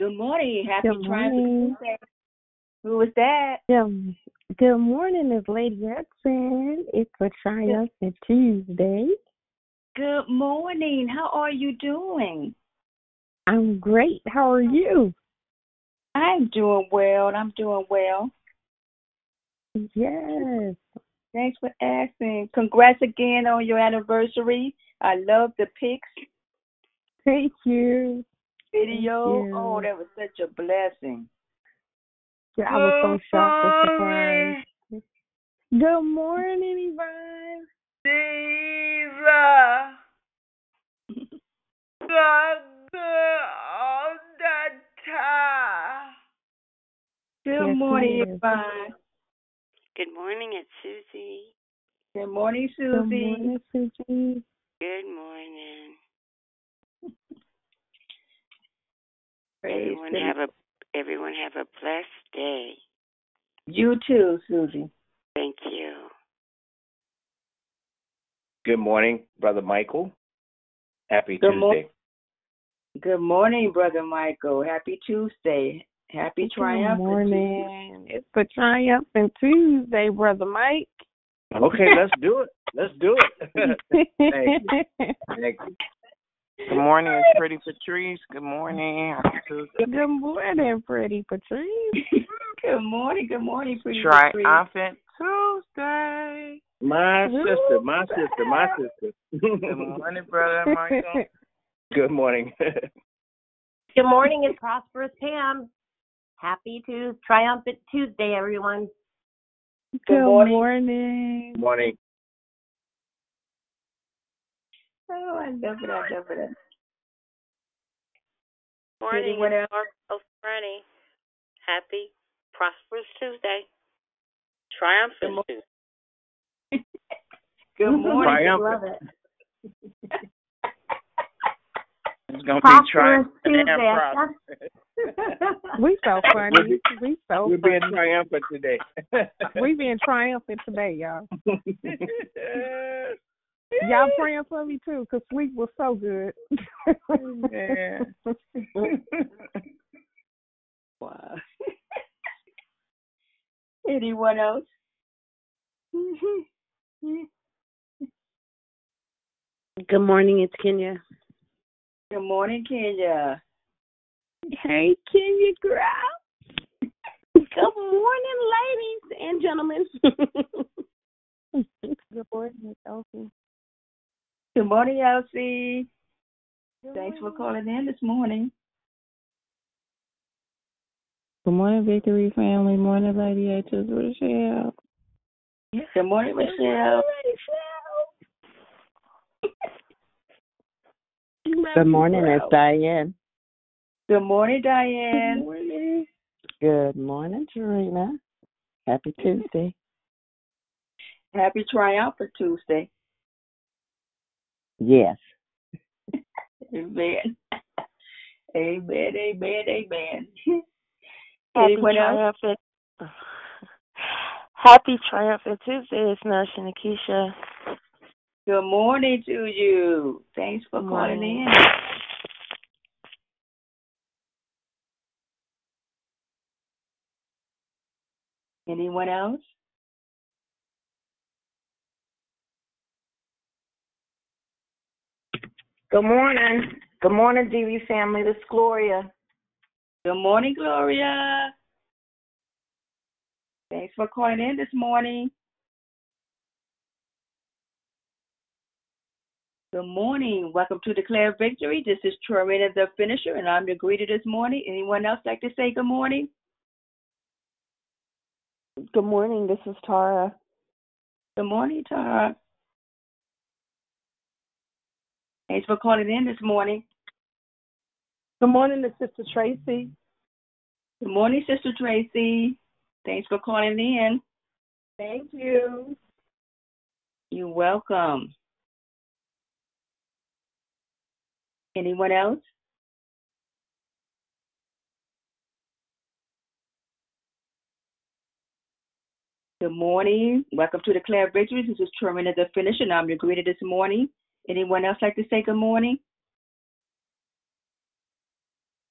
Good morning. Happy Good morning. Tuesday. Who is that? Good, good morning, it's Lady Hudson. It's a triumphant Tuesday. Good morning. How are you doing? I'm great. How are you? I'm doing well. I'm doing well. Yes. Thanks for asking. Congrats again on your anniversary. I love the pics, Thank you. Video. Oh, you. Oh, that was such a blessing. Yeah, I was so shocked and surprised. Good morning, Yvonne. Diva. Good all the time. Good Yes, morning, it is. Yvonne. Good morning, it's Susie. Good morning, Good morning, Susie. Good morning. Praise everyone the- have a everyone have a blessed day. You too, Susie. Thank you. Good morning, Brother Michael. Happy Good Tuesday. mor- Good morning, Brother Michael. Happy Tuesday. Happy Good Triumphant morning. It's a triumphant Tuesday, Brother Mike. Okay, let's do it. Let's do it. Thank Thank you. Good morning, it's Pretty Patrice. Good morning. Good morning, pretty Patrice. Good morning. Good morning, pretty Patrice. Triumphant Tuesday. My sister, my sister, my sister. Good morning, brother Michael. Good morning. Good morning and prosperous Pam. Happy to triumphant Tuesday, everyone. Good morning. morning. morning. Oh, I love it. I love it. Morning, Anyone else? Marco Franny. Happy, prosperous Tuesday. Triumphant mo- Tuesday. Good morning. Triumphant. Love it. It's gonna be Prosperous triumphant and Tuesday. I prosperous. We so funny. We so We're being triumphant today. We being triumphant today, y'all. Y'all praying for me too, cause sleep was so good. Yeah. Wow. Anyone else? Good morning, it's Kenya. Good morning, Kenya. hey, Kenya girl. Good morning, ladies and gentlemen. Good morning, Elsie. Good morning, Elsie. Thanks for calling in this morning. Good morning, Victory family. Morning, Lady H's Rochelle. Good morning, Michelle. Good morning, it's Diane. Good morning, Diane. Good morning. Good morning, Tarina. Happy Tuesday. Happy Triumphant Tuesday. Yes. Amen. Amen. Amen. Amen. Happy Anyone else? triumphant. Happy triumphant Tuesday. It's Nush and Akeisha. Good morning to you. Thanks for Good calling in. Anyone else? Good morning. Good morning, DV family. This is Gloria. Good morning, Gloria. Thanks for calling in this morning. Good morning. Welcome to Declare Victory. This is Torina the Finisher, and I'm the greeter this morning. Anyone else like to say good morning? Good morning, this is Tara. Good morning, Tara. Thanks for calling in this morning. Good morning, Sister Tracy. Good morning, Sister Tracy. Thanks for calling in. Thank you. You're welcome. Anyone else? Good morning. Welcome to Declare Victory. This is Termina the Finisher, and I'm your greeter this morning. Anyone else like to say good morning?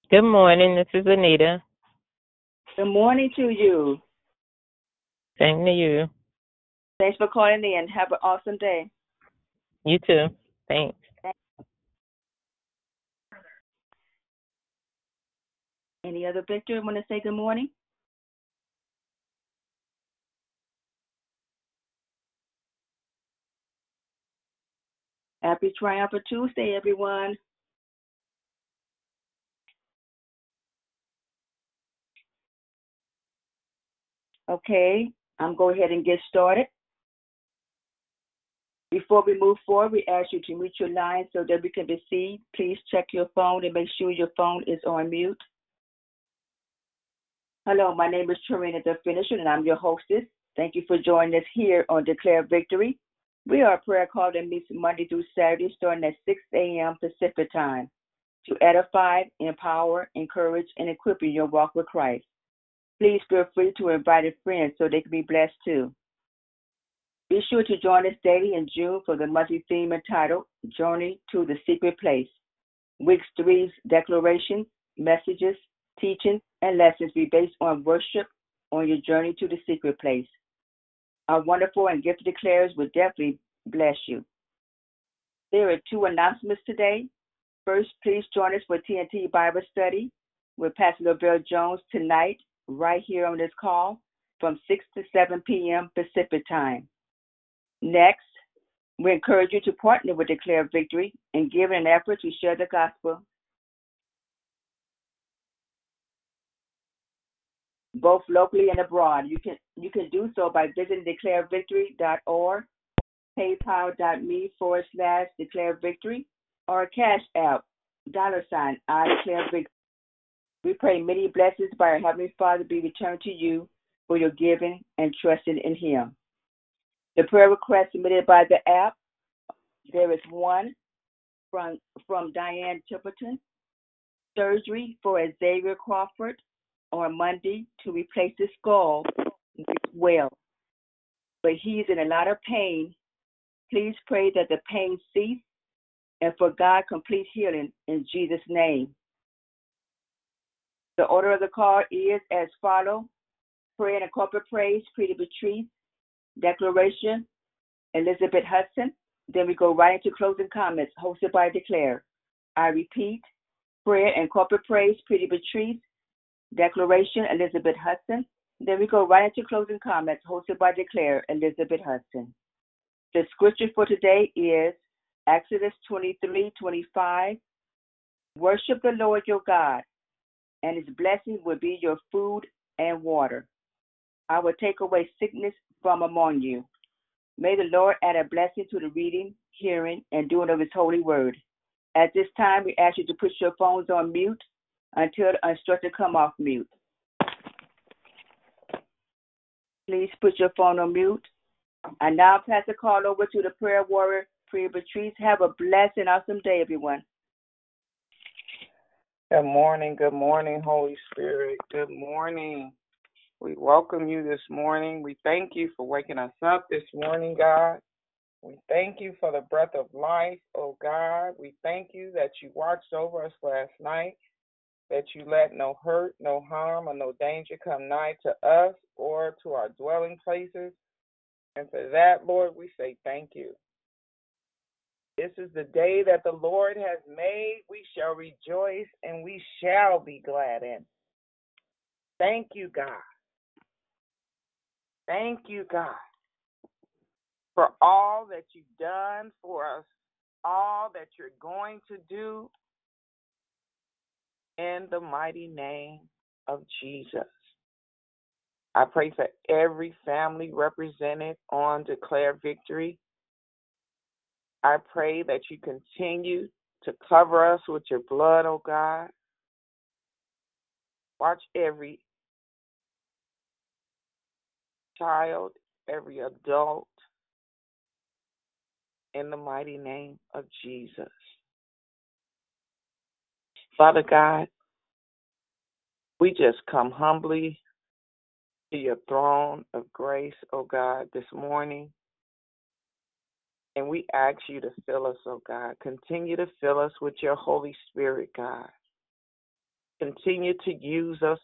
Good morning. This is Anita. Good morning to you. Same to you. Thanks for calling in. Have an awesome day. You too. Thanks. Any other Victor want to say good morning? Happy Triumphant Tuesday, everyone. Okay, I'm going ahead and get started. Before we move forward, we ask you to mute your line so that we can receive. Please check your phone and make sure your phone is on mute. Hello, my name is Tarina the Finisher, and I'm your hostess. Thank you for joining us here on Declare Victory. We are a prayer call that meets Monday through Saturday, starting at 6 a.m. Pacific time, to edify, empower, encourage, and equip in your walk with Christ. Please feel free to invite a friend so they can be blessed too. Be sure to join us daily in June for the monthly theme entitled Journey to the Secret Place. Week three's declarations, messages, teachings, and lessons be based on worship on your journey to the secret place. Our wonderful and gifted declares will definitely bless you. There are two announcements today. First, please join us for TNT Bible Study with Pastor Lavelle Jones tonight, right here on this call, from 6 to 7 p.m. Pacific Time. Next, we encourage you to partner with Declare Victory and give an effort to share the gospel both locally and abroad. You can you can do so by visiting declarevictory.org, paypal.me forward slash declare victory, or cash app dollar sign I declare victory. We pray many blessings by our Heavenly Father be returned to you for your giving and trusting in Him. The prayer request submitted by the app, there is one from from Diane Tipperton, surgery for Xavier Crawford on Monday to replace his skull well. But he's in a lot of pain. Please pray that the pain cease and for God complete healing in Jesus' name. The order of the call is as follow. Prayer and corporate praise, Pretty Patrice. Declaration, Elizabeth Hudson. Then we go right into closing comments, hosted by Declare. I repeat, prayer and corporate praise, Pretty Patrice. Declaration, Elizabeth Hudson. Then we go right into closing comments, hosted by Declare, Elizabeth Hudson. The scripture for today is Exodus 23 25. Worship the Lord your God, and his blessing will be your food and water. I will take away sickness from among you. May the Lord add a blessing to the reading, hearing, and doing of his holy word. At this time, we ask you to put your phones on mute until the instructor come off mute. Please put your phone on mute. I now pass the call over to the prayer warrior, Pretty Patrice. Have a blessed and awesome day, everyone. Good morning, good morning, Holy Spirit. Good morning. We welcome you this morning. We thank you for waking us up this morning, God. We thank you for the breath of life, oh God. We thank you that you watched over us last night, that you let no hurt, no harm, or no danger come nigh to us or to our dwelling places. And for that, Lord, we say thank you. This is the day that the Lord has made. We shall rejoice and we shall be glad in. Thank you, God. Thank you, God, for all that you've done for us, all that you're going to do in the mighty name of Jesus. I pray for every family represented on Declare Victory. I pray that you continue to cover us with your blood, oh God. Watch every child, every adult, in the mighty name of Jesus. Father God, we just come humbly to your throne of grace, oh God, this morning. And we ask you to fill us, oh God. Continue to fill us with your Holy Spirit, God. Continue to use us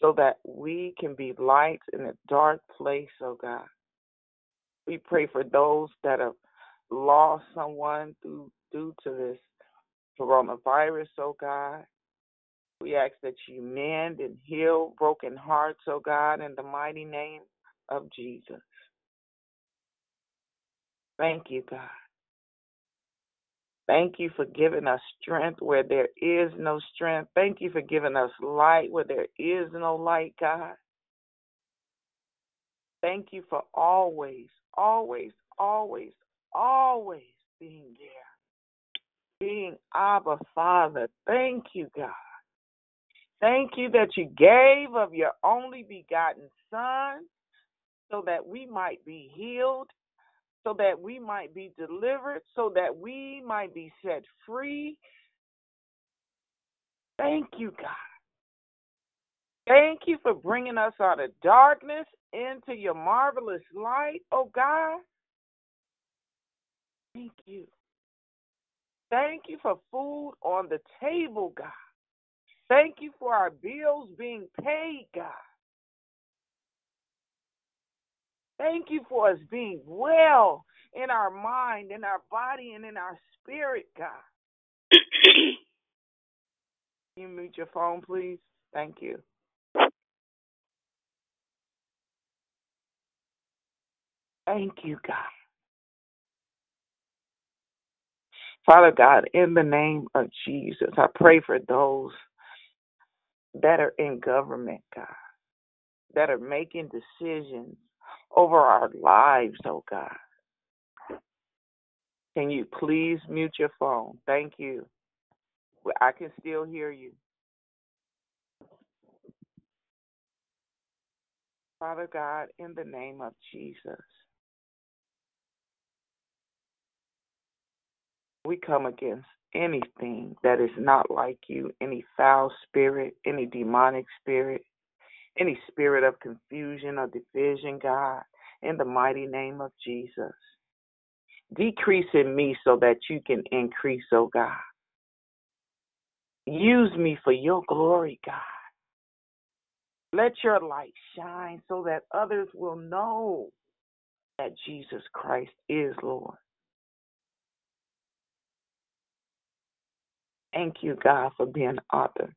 so that we can be lights in a dark place, oh God. We pray for those that have lost someone due, due to this coronavirus, oh God. We ask that you mend and heal broken hearts, oh God, in the mighty name of Jesus. Thank you, God. Thank you for giving us strength where there is no strength. Thank you for giving us light where there is no light, God. Thank you for always, always, always, always being there. Being Abba Father. Thank you, God. Thank you that you gave of your only begotten Son so that we might be healed, so that we might be delivered, so that we might be set free. Thank you, God. Thank you for bringing us out of darkness into your marvelous light, oh God. Thank you. Thank you for food on the table, God. Thank you for our bills being paid, God. Thank you for us being well in our mind, in our body, and in our spirit, God. Can you mute your phone, please? Thank you. Thank you, God. Father God, in the name of Jesus, I pray for those that are in government, God, that are making decisions over our lives, oh God. Can you please mute your phone? Thank you. I can still hear you. Father God, in the name of Jesus, we come against anything that is not like you, any foul spirit, any demonic spirit, any spirit of confusion or division, God, in the mighty name of Jesus. Decrease in me so that you can increase, oh God. Use me for your glory, God. Let your light shine so that others will know that Jesus Christ is Lord. Thank you, God, for being author.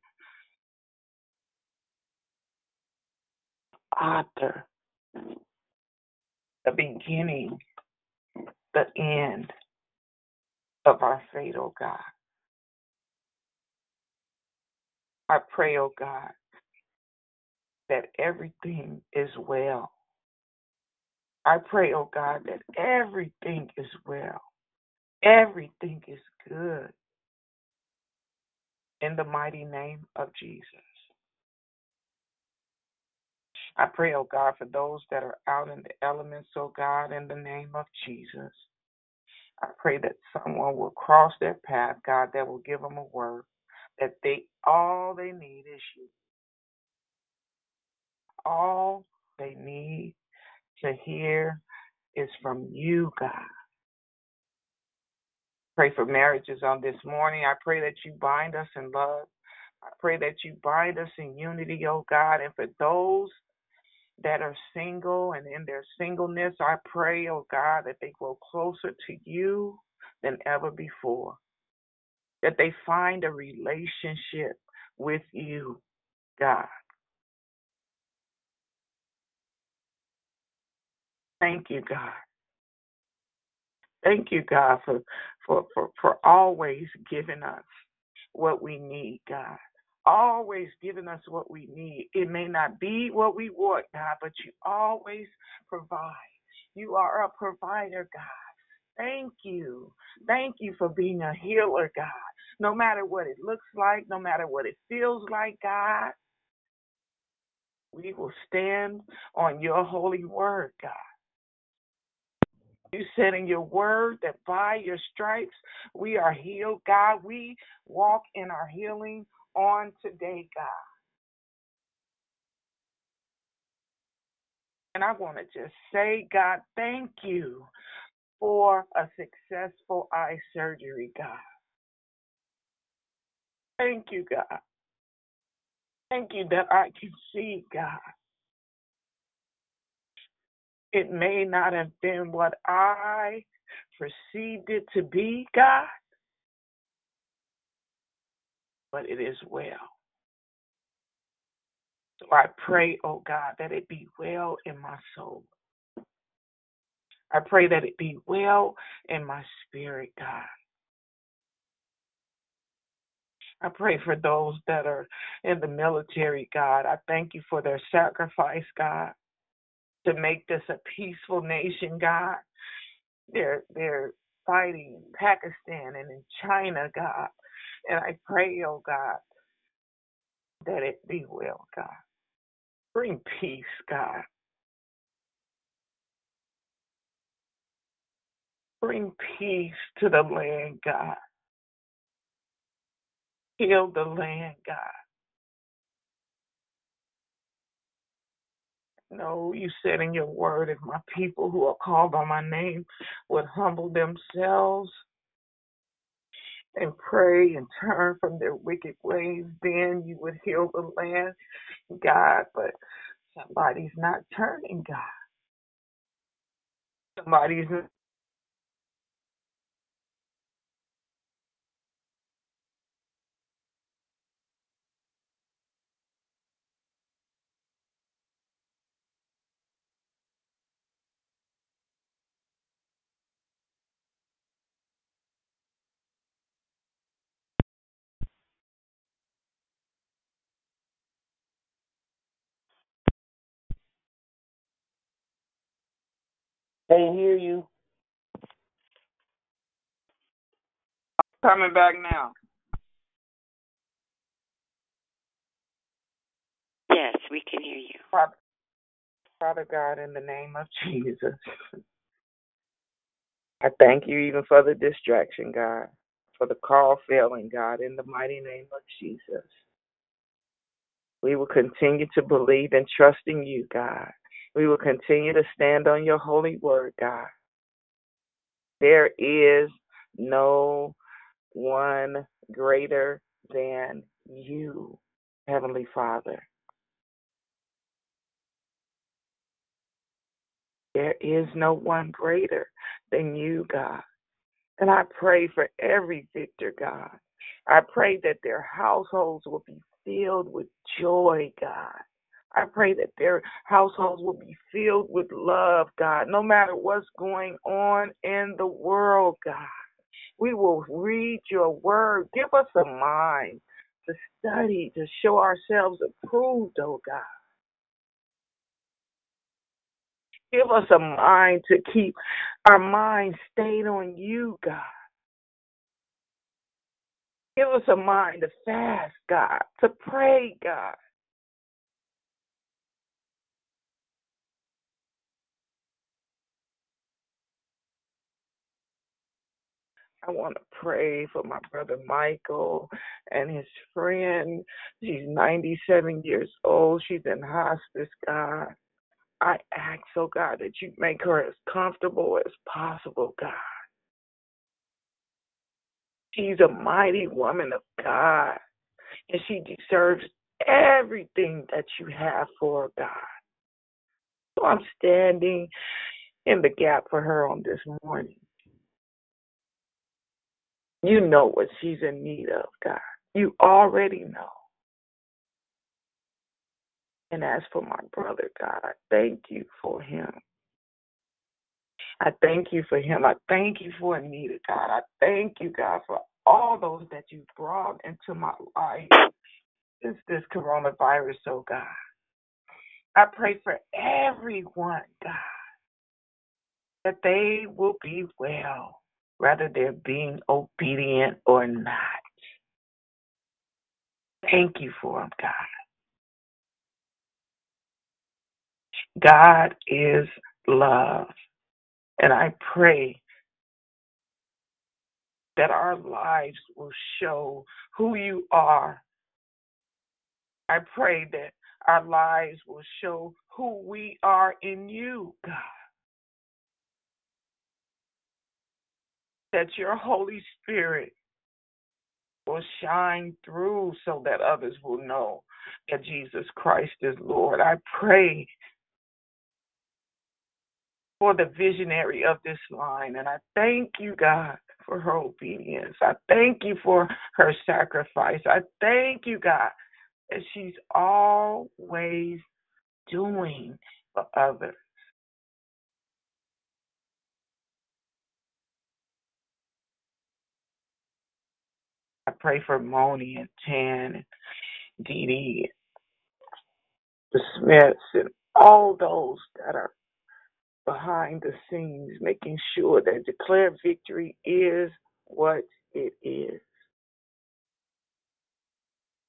Author. The beginning, the end of our fate, oh God. I pray, oh God, that everything is well. I pray, oh God, that everything is well. Everything is good. In the mighty name of Jesus. I pray, oh God, for those that are out in the elements, oh God, in the name of Jesus. I pray that someone will cross their path, God, that will give them a word that they all they need is you. All they need to hear is from you, God. Pray for marriages on this morning. I pray that you bind us in love. I pray that you bind us in unity, oh God. And for those that are single and in their singleness, I pray, oh God, that they grow closer to you than ever before. That they find a relationship with you, God. Thank you, God. Thank you, God, for, for, for, for always giving us what we need, God. Always giving us what we need. It may not be what we want, God, but you always provide. You are a provider, God. Thank you. Thank you for being a healer, God. No matter what it looks like, no matter what it feels like, God, we will stand on your holy word, God. You said in your word that by your stripes we are healed, God. We walk in our healing on today, God. And I want to just say, God, thank you for a successful eye surgery, God. Thank you, God. Thank you that I can see, God. It may not have been what I perceived it to be, God, but it is well. So I pray, oh God, that it be well in my soul. I pray that it be well in my spirit, God. I pray for those that are in the military, God. I thank you for their sacrifice, God, to make this a peaceful nation, God. They're they're fighting in Pakistan and in China, God. And I pray, oh God, that it be well, God. Bring peace, God. Bring peace to the land, God. Heal the land, God. No, you said in your word, if my people who are called on my name would humble themselves and pray and turn from their wicked ways, then you would heal the land, God. But somebody's not turning, God. Somebody's Can't hear you. I'm coming back now. Yes, we can hear you. Father, Father God, in the name of Jesus, I thank you even for the distraction, God, for the call failing, God, in the mighty name of Jesus. We will continue to believe and trust in you, God. We will continue to stand on your holy word, God. There is no one greater than you, Heavenly Father. There is no one greater than you, God. And I pray for every victor, God. I pray that their households will be filled with joy, God. I pray that their households will be filled with love, God, no matter what's going on in the world, God. We will read your word. Give us a mind to study, to show ourselves approved, oh God. Give us a mind to keep our mind stayed on you, God. Give us a mind to fast, God, to pray, God. I want to pray for my brother Michael and his friend. She's 97 years old. She's in hospice, God. I ask, oh God, that you make her as comfortable as possible, God. She's a mighty woman of God, and she deserves everything that you have for her, God. So I'm standing in the gap for her on this morning. You know what she's in need of, God. You already know. And as for my brother, God, I thank you for him. I thank you for him. I thank you for Anita, God. I thank you, God, for all those that you brought into my life since this coronavirus, oh God. I pray for everyone, God, that they will be well, whether they're being obedient or not. Thank you for them, God. God is love. And I pray that our lives will show who you are. I pray that our lives will show who we are in you, God. That your Holy Spirit will shine through so that others will know that Jesus Christ is Lord. I pray for the visionary of this line, and I thank you, God, for her obedience. I thank you for her sacrifice. I thank you, God, that she's always doing for others. I pray for Moni and Tan and Dee Dee, the Smiths, and all those that are behind the scenes, making sure that declared victory is what it is.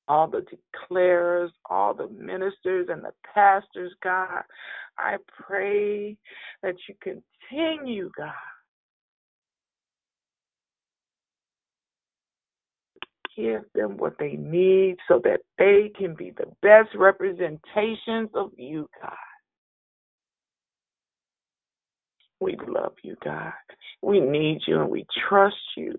All the declarers, all the ministers and the pastors, God, I pray that you continue, God, give them what they need so that they can be the best representations of you, God. We love you, God. We need you and we trust you.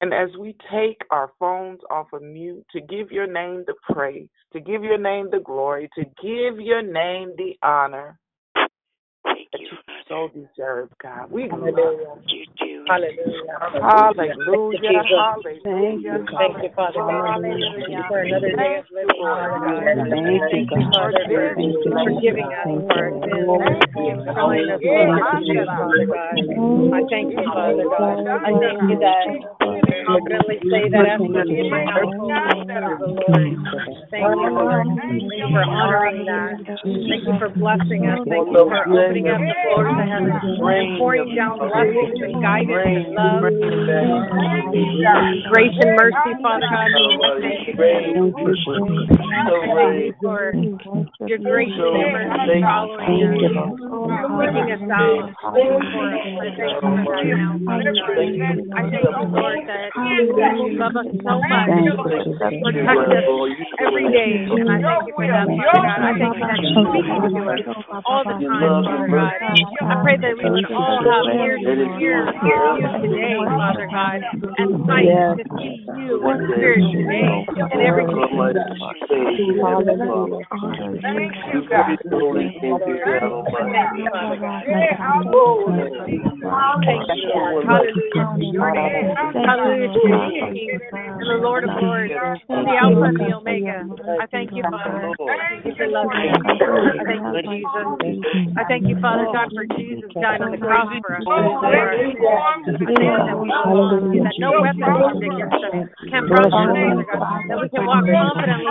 And as we take our phones off of mute to give your name the praise, to give your name the glory, to give your name the honor Thank that you, you so deserve, God. We love. You. Hallelujah. Hallelujah. Thank Hallelujah. you. Thank you, Father Thank you for another day of living, Thank you, God. Father Thank you, for giving us our sins Lord. us what Father God. I thank you, Father God. I thank you that we can confidently say that after me my household will serve the Lord. Thank you, Lord. Thank you for honoring that. Thank you for blessing us. Thank you for opening up the doors of heaven and pouring down blessings and guidance and love. Grace and mercy, Father God. Thank you for Thank you, Jesus. Thank you for your grace and your mercy following Thank you, us, Lord. us out, looking for us. I thank you for that now, Father I thank you, Lord, that love so much, every day. And I thank you Father God. I thank you to us all the time. I pray that we would all have ears to hear you today, Father God, and sight to see you in spirit today in everything Thank you, God. To the King and the Lord of Lords, the Alpha and the Omega. I thank you, Father. I thank you for loving us. I thank you, Jesus. I thank you, Father God, for Jesus dying on the cross for us. Lord. I that we belong, that no weapon formed against us can prosper, Father God, that we can walk confidently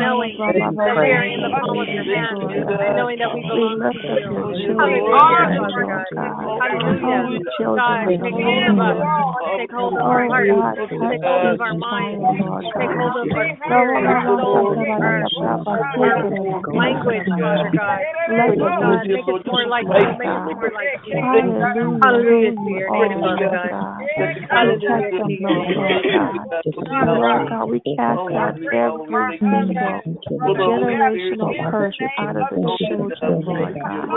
knowing that we are in the palm of your hand, knowing that we belong to you. Hallelujah, Father God. Hallelujah. God, take hold of us. Take hold of our hearts. Take hold of our minds. Take hold of our spirit, our soul, our, our language, Father God. Make God, make it more like you. Make it more like you. Hallelujah to your name, Father God. Hallelujah to you. God, we cast out every generational curse out of the children, Lord God.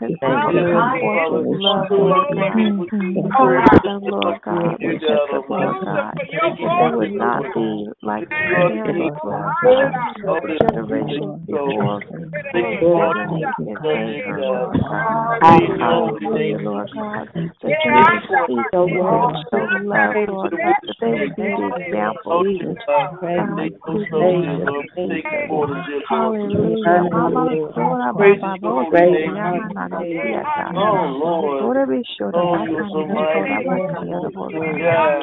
That they will come forth with love, Lord God. Encourage them, Lord God, with just Lord God. That they would not be like the parents, Lord. God. The generations before bitterness and anger, Lord. God. Hallelujah, Lord God. That they would speak and show love, Lord God. That they would be the example even to God, to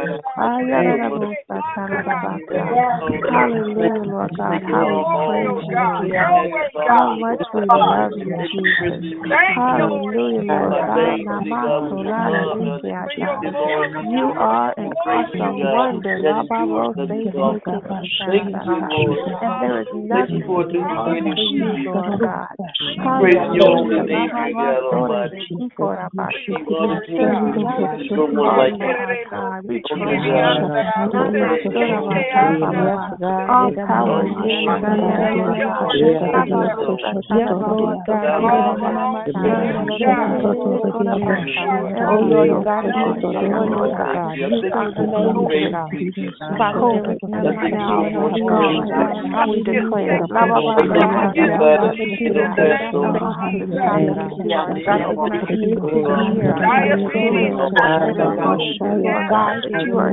the Hallelujah. Mama, Sora, Baba, Bosa, Yana, Nana, Siata. Sora, Bishora, Bakana, Sora, Bakaya, Bosa. Ayana, Bosa, Tana, Baka. Hallelujah, Lord God. How we praise you, How much we love you, Jesus. Hallelujah, Lord God. Nama, Solana, Likiata. You are an awesome wonder, And there is nothing for you, Lord God. Praise your holy Hallelujah. name, dear God Almighty. Someone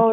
Oh,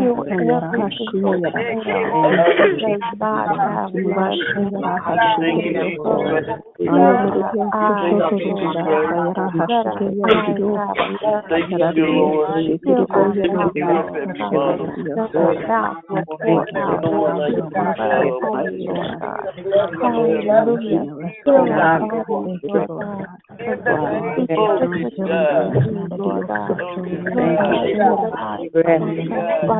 you in the Thank you.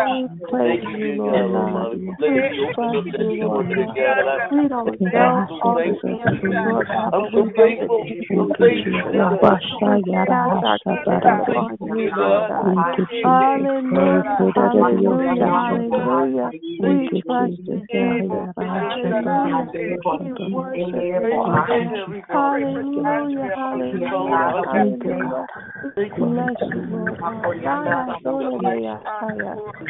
Thank you, you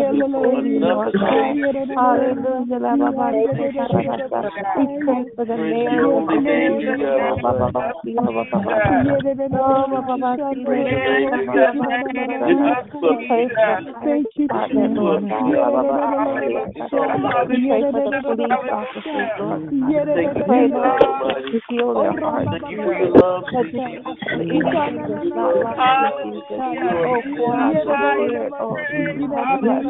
you. Thank you.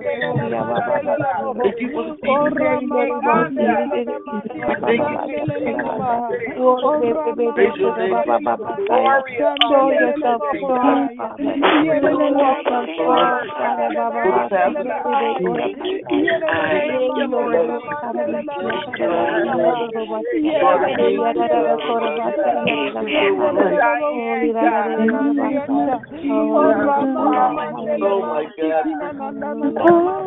your hands, Lord God. Oh Lord God, Oh,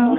God,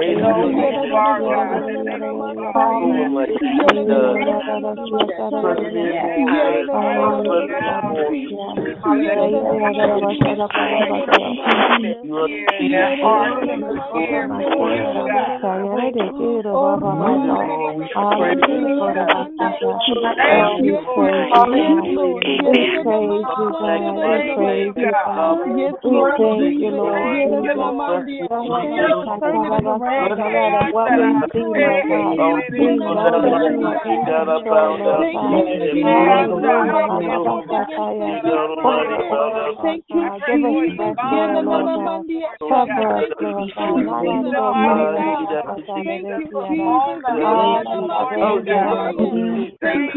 you are amazing. Father, there is none like you, Lord We you that you are healing us, Lord God, that you are love one another, God, you get all the pray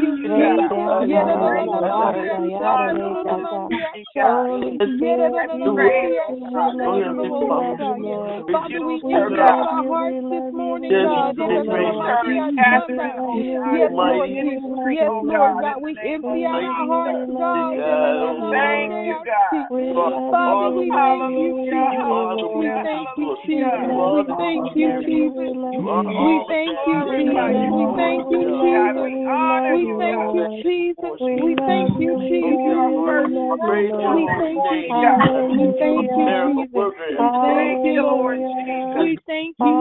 for the police officers, Lord. We pray, Lord, to heal their hearts, Thank you for your love. Touch anything that's not like you, Jesus. Oh, pour out your spirit, oh, touch us. Lamb, Over the Lord Jesus, Lord God. Over the Lord. Lord, together, Lord God. Heal the places, Lord God. Heal our hearts, Lord. God. All of our hearts. Heal all of our hearts, Lord God. Oh, let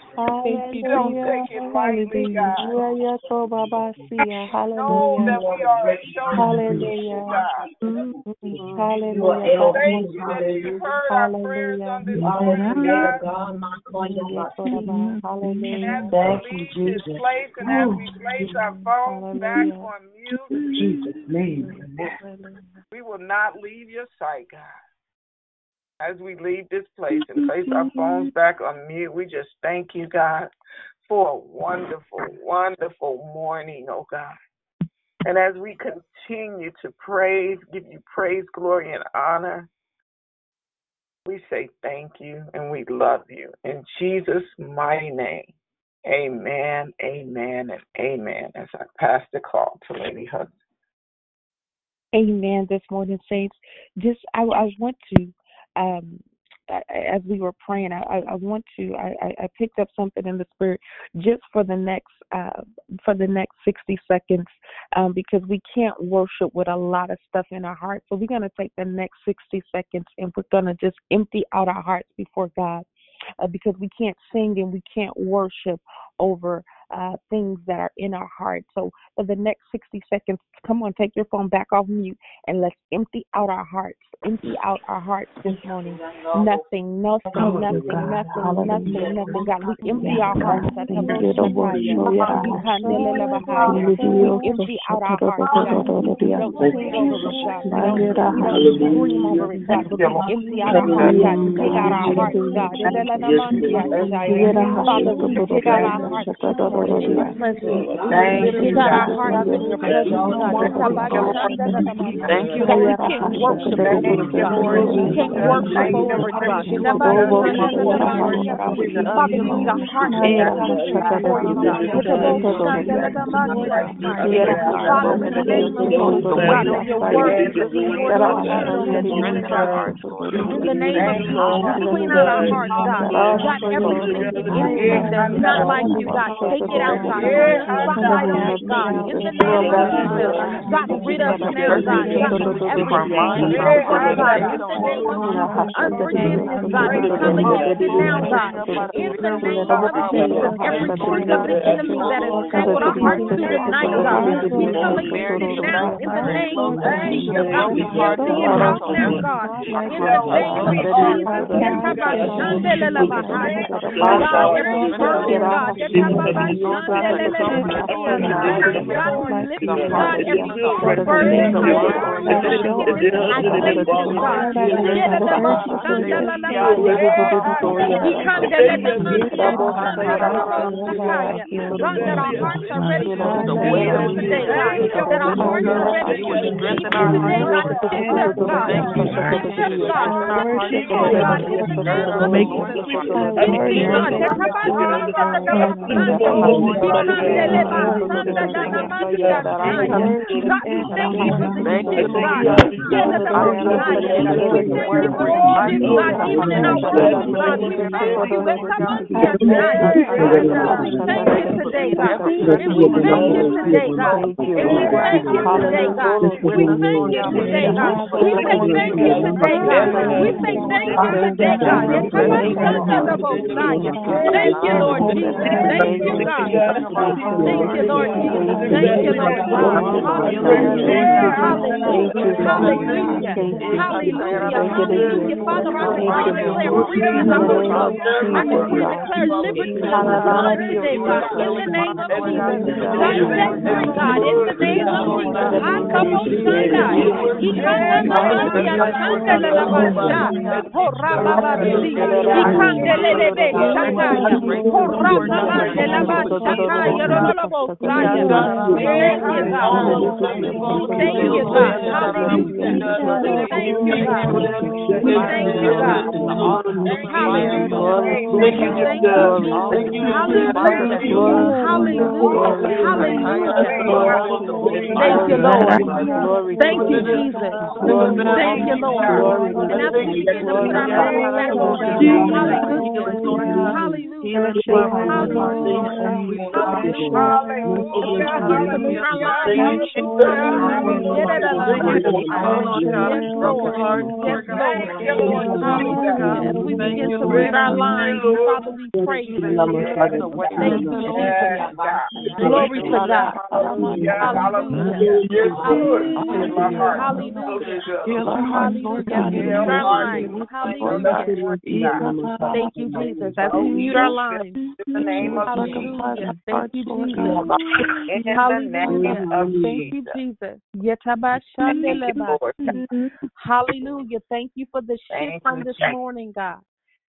sight. Let us walk in love, Lord God. Let us be together. Oh, let us be together. Thank you, Lord. Thank you for the teaching. Thank you for the teaching. Show yourself strong, Father. Show yourself strong, Father. Oh my God. Thank you, God. Thank you, God. Thank you, God. Thank you, Jesus. Thank you, Jesus. Jesus. Thank We will not leave your sight, God. As we leave this place and place our mm-hmm. phones back on mute, we just thank you, God, for a wonderful, wonderful morning, oh God. And as we continue to praise, give you praise, glory, and honor, we say thank you and we love you. In Jesus' mighty name, amen, amen, and amen. As I pass the call to Lady Hudson. Amen. This morning, saints. Just I, I want to um, as we were praying, I, I want to. I, I picked up something in the spirit just for the next uh, for the next sixty seconds, um, because we can't worship with a lot of stuff in our heart. So we're gonna take the next sixty seconds and we're gonna just empty out our hearts before God, uh, because we can't sing and we can't worship over uh, things that are in our heart. So for the next 60 seconds, come on, take your phone back off mute and let's empty out our hearts. Empty out our hearts this morning. Nothing, nothing, nothing, nothing, nothing, nothing. God, we empty our hearts. We empty out our hearts. God. We don't sing over it, God. We don't, scream over it, God. We empty out our hearts, God. We out our hearts, God. Father, we dig out our hearts. Lord, in your presence. Dig out our hearts in your presence, God. Thank you, God, we worship over it, God. We can't worship over it, God. Father, we need a heart you, in the name of Jesus, God, let your word be restored on In the name of Jesus, clean out our hearts, God. God, everything, that's not like you, God, take it out, God. God. In the name of Jesus, God, rid us now, God. God, from everything, God. In the name of Jesus, unforgiveness, God. We come against it now, God. In the name of Jesus, every trick of the enemy that has tangled our hearts through the night, oh God. We come against it now. In the name of Jesus, oh God, we empty it out now, God. In the name of Jesus, God, every burden, God. God, we lift you, God, every burden, God, that our are ready to receive you today, God. Thank you for the shift, God. God, even in our words, God, we thank you. Come on, we thank you today, God. And we thank you today, God. And we thank you today, God. We thank you today, God. We say thank you today, God. We say thank you today, God. Thank you, Lord Jesus. Thank you, God. Thank you, Lord Jesus. Thank you, Lord God. Hallelujah. Hallelujah. Hallelujah. Hallelujah. Hallelujah. Father, I declare freedom in the Holy I declare liberty in the today, God. In the name of Jesus. God, set free, God. In the name of Jesus. Hakamo Shanda. Ikanda Mamandia Shanda Lalabasha. Ho Rababasi. Ikandelebe Shakaya. Ho Rababande Labashakaya Rolobosaya. We thank you, God. Thank you, God. Hallelujah. Thank you, God. Thank you, God. Hallelujah. Thank you, Jesus. Hallelujah. Hallelujah. Hallelujah. Thank you, Lord. Thank you, Jesus. Thank you, Lord. And as we begin to put our minds back on you, hallelujah. Hallelujah. As we begin to read our lines, Father, we pray. Thank you, Jesus. Glory to God. Hallelujah. Hallelujah. Hallelujah. Thank you, Jesus. As we mute our lines. In the name of Hallelujah. Thank you, Jesus. In the name of Thank you, Jesus. Yetabashandeleba. Hallelujah. Thank you for the shift on this morning, God.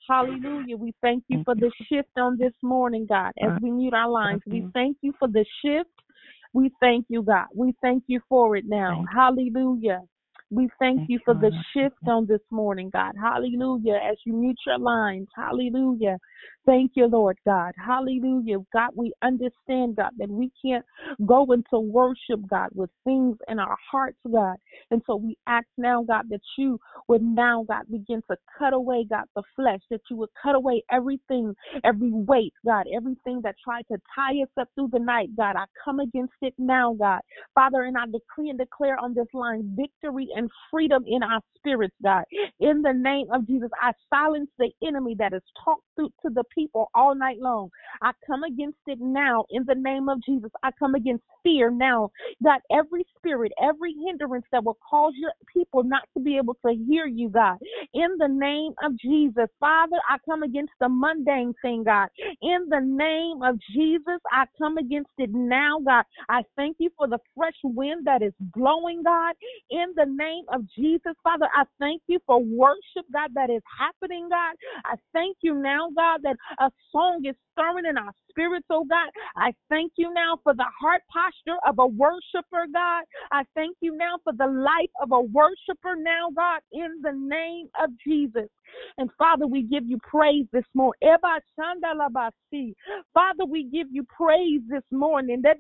Hallelujah. We thank you for the shift on this morning, God. As we mute our lines, we thank you for the shift. We thank you, God. We thank you for it now. Hallelujah. We thank you for the shift on this morning, God. Hallelujah. As you mute your lines, hallelujah. Thank you, Lord God. Hallelujah. God, we understand, God, that we can't go into worship, God, with things in our hearts, God. And so we ask now, God, that you would now, God, begin to cut away, God, the flesh, that you would cut away everything, every weight, God, everything that tried to tie us up through the night, God. I come against it now, God. Father, and I decree and declare on this line victory and freedom in our spirits, God. In the name of Jesus, I silence the enemy that has talked through to the people all night long. I come against it now in the name of Jesus. I come against fear now. That every spirit, every hindrance that will cause your people not to be able to hear you, God. In the name of Jesus, Father, I come against the mundane thing, God. In the name of Jesus, I come against it now, God. I thank you for the fresh wind that is blowing, God. In the name of Jesus, Father, I thank you for worship, God, that is happening, God. I thank you now, God, that a song is stirring in our spirits, oh God. I thank you now for the heart posture of a worshiper, God. I thank you now for the life of a worshiper now, God, in the name of Jesus. And Father, we give you praise this morning. Father, we give you praise this morning. God,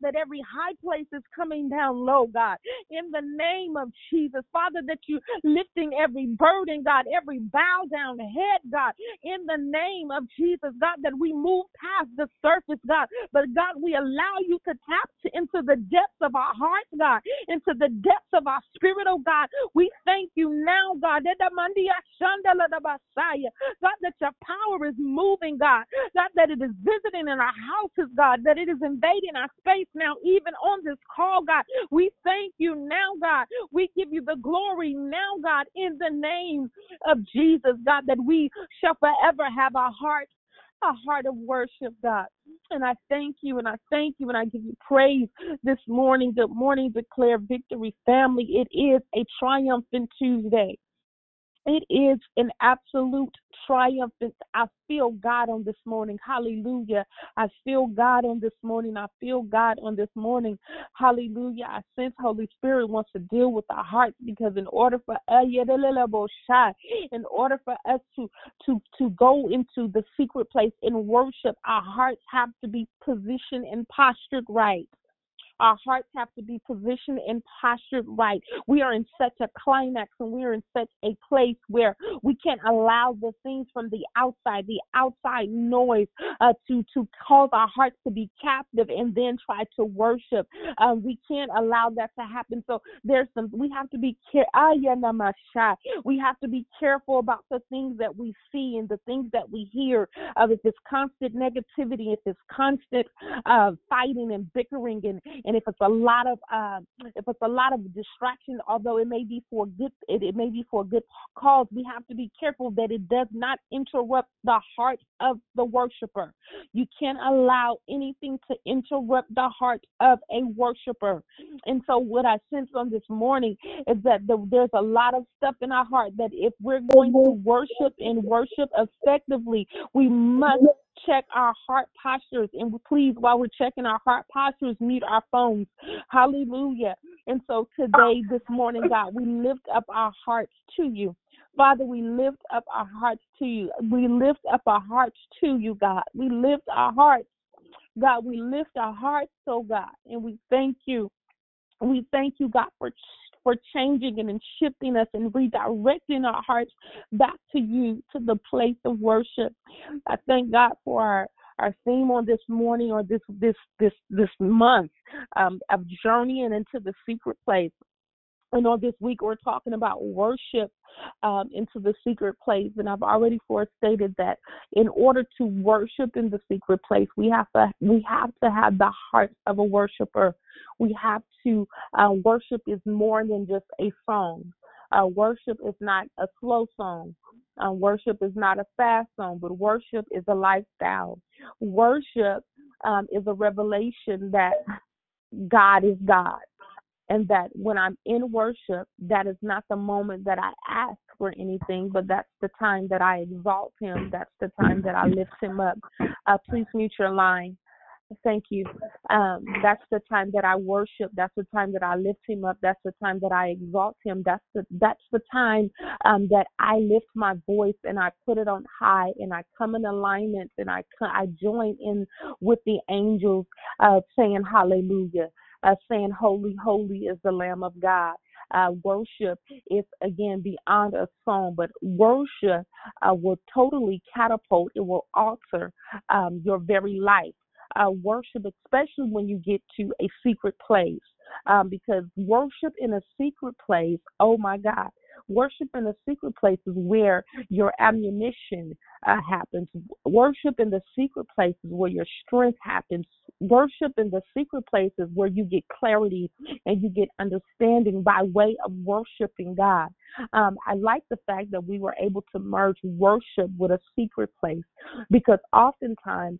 that every high place is coming down low, God. In the name of Jesus. Father, that you lifting every burden, God, every bow down head, God. In the name of Jesus, God, that we move past the surface, God. But God, we allow you to tap into the depths of our hearts, God, into the depths of our spirit, oh God. We thank you now, God. God, that your power is moving, God. God, that it is visiting in our houses, God, that it is invading our space now, even on this call, God. We thank you now, God. We give you the glory now, God, in the name of Jesus, God, that we shall forever have a heart, a heart of worship, God. And I thank you and I thank you and I give you praise this morning. Good morning, declare victory, family. It is a triumphant Tuesday. It is an absolute triumphant. I feel God on this morning. Hallelujah. I feel God on this morning. I feel God on this morning. Hallelujah. I sense Holy Spirit wants to deal with our hearts because in order for uh, in order for us to to to go into the secret place in worship, our hearts have to be positioned and postured right. Our hearts have to be positioned and postured right. We are in such a climax and we are in such a place where we can't allow the things from the outside, the outside noise, uh, to to cause our hearts to be captive and then try to worship. Uh, we can't allow that to happen. So there's some. We have to be care. We have to be careful about the things that we see and the things that we hear. Uh, if it's constant negativity, if it's constant uh, fighting and bickering and and if it's a lot of uh, if it's a lot of distraction, although it may be for good, it, it may be for a good cause. We have to be careful that it does not interrupt the heart of the worshiper. You can't allow anything to interrupt the heart of a worshiper. And so, what I sense on this morning is that the, there's a lot of stuff in our heart that if we're going to worship and worship effectively, we must check our heart postures and please while we're checking our heart postures mute our phones hallelujah and so today this morning god we lift up our hearts to you Father, we lift up our hearts to you. We lift up our hearts to you, God. We lift our hearts. God, we lift our hearts, oh God, and we thank you. We thank you, God, for for changing and shifting us and redirecting our hearts back to you, to the place of worship. I thank God for our our theme on this morning or this this this this month um, of journeying into the secret place. And on this week, we're talking about worship um, into the secret place. And I've already forestated that in order to worship in the secret place, we have to we have to have the heart of a worshiper. We have to uh, worship is more than just a song. Uh, worship is not a slow song. Uh, worship is not a fast song, but worship is a lifestyle. Worship um, is a revelation that God is God and that when I'm in worship, that is not the moment that I ask for anything, but that's the time that I exalt Him. That's the time that I lift Him up. Uh, please mute your line. Thank you. Um, that's the time that I worship. That's the time that I lift him up. That's the time that I exalt him. That's the that's the time um, that I lift my voice and I put it on high and I come in alignment and I I join in with the angels uh, saying Hallelujah, uh, saying Holy, Holy is the Lamb of God. Uh, worship is again beyond a song, but worship uh, will totally catapult. It will alter um, your very life uh, worship, especially when you get to a secret place. Um, because worship in a secret place, oh my God, worship in the secret place is where your ammunition uh, happens. Worship in the secret place is where your strength happens. Worship in the secret place is where you get clarity and you get understanding by way of worshiping God. Um, I like the fact that we were able to merge worship with a secret place because oftentimes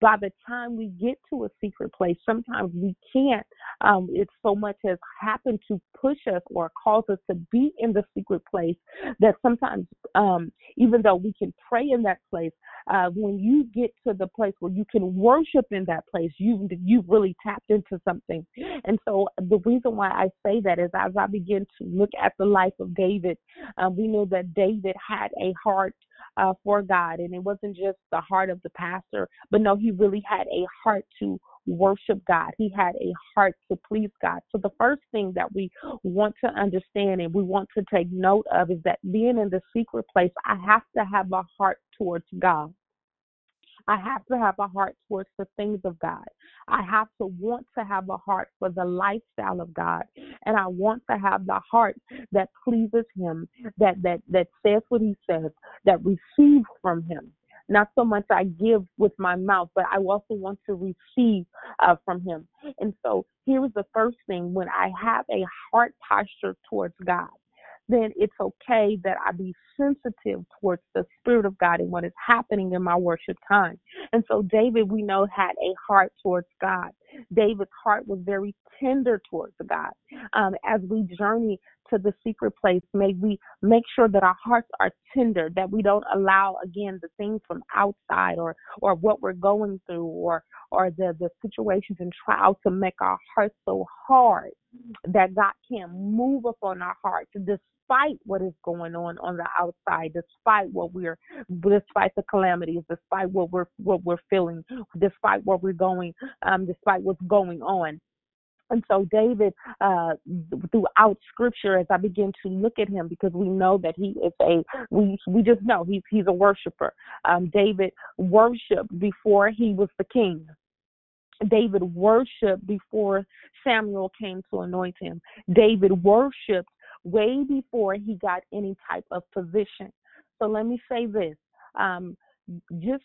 by the time we get to a secret place, sometimes we can't. Um, it's so much has happened to push us or cause us to be in the secret place that sometimes, um, even though we can pray in that place, uh, when you get to the place where you can worship in that place, you you've really tapped into something. And so the reason why I say that is as I begin to look at the life of David, um, we know that David had a heart uh, for God. And it wasn't just the heart of the pastor, but no, he really had a heart to worship God. He had a heart to please God. So the first thing that we want to understand and we want to take note of is that being in the secret place, I have to have a heart towards God. I have to have a heart towards the things of God. I have to want to have a heart for the lifestyle of God. And I want to have the heart that pleases him, that that that says what he says, that receives from him. Not so much I give with my mouth, but I also want to receive uh, from him. And so here's the first thing when I have a heart posture towards God then it's okay that I be sensitive towards the Spirit of God and what is happening in my worship time. And so David, we know, had a heart towards God. David's heart was very tender towards God. Um, as we journey to the secret place, may we make sure that our hearts are tender, that we don't allow again the things from outside or or what we're going through or or the the situations and trials to make our hearts so hard that God can't move upon our hearts despite what is going on on the outside, despite what we're, despite the calamities, despite what we're what we're feeling, despite what we're going, um, despite what's going on. And so David, uh, throughout Scripture, as I begin to look at him, because we know that he is a, we we just know he's he's a worshiper. Um, David worshipped before he was the king. David worshiped before Samuel came to anoint him. David worshiped way before he got any type of position. So let me say this. Um, just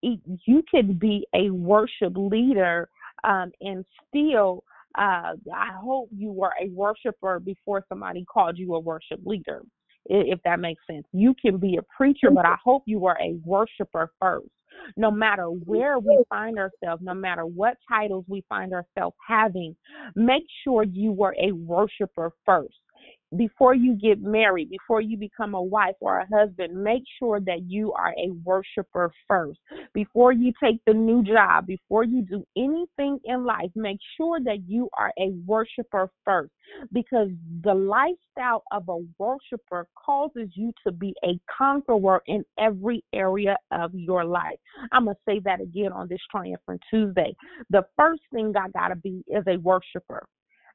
you could be a worship leader um, and still uh, I hope you were a worshiper before somebody called you a worship leader, if that makes sense. You can be a preacher, but I hope you were a worshiper first. No matter where we find ourselves, no matter what titles we find ourselves having, make sure you were a worshiper first before you get married, before you become a wife or a husband, make sure that you are a worshiper first. Before you take the new job, before you do anything in life, make sure that you are a worshiper first because the lifestyle of a worshiper causes you to be a conqueror in every area of your life. I'm going to say that again on this Triumphant Tuesday. The first thing I got to be is a worshiper.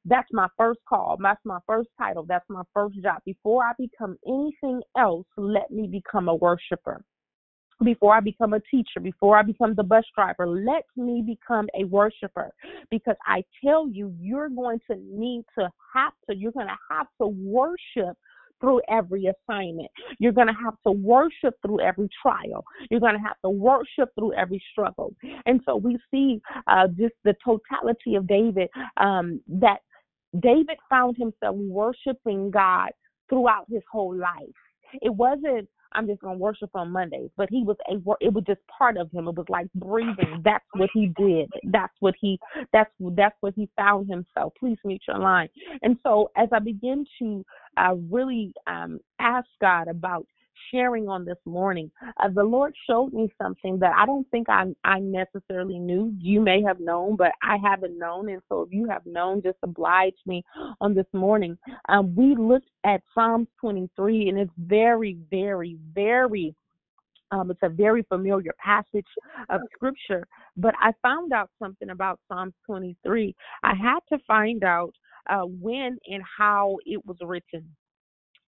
That's my first call. That's my first title. That's my first job. Before I become anything else, let me become a worshiper. Before I become a teacher, before I become the bus driver, let me become a worshiper. Because I tell you, you're going to need to have to, you're going to have to worship through every assignment. You're going to have to worship through every trial. You're going to have to worship through every struggle. And so we see uh, just the totality of David um, that David found himself worshiping God throughout his whole life. It wasn't I'm just gonna worship on Mondays, but he was a it was just part of him. It was like breathing. That's what he did. That's what he that's that's what he found himself. Please mute your line. And so as I begin to uh, really um, ask God about sharing on this morning. Uh, the Lord showed me something that I don't think I I necessarily knew. You may have known, but I haven't known. And so if you have known, just oblige me on this morning. Um, we looked at Psalms 23, and it's very, very, very um, it's a very familiar passage of scripture, but I found out something about Psalms 23. I had to find out uh, when and how it was written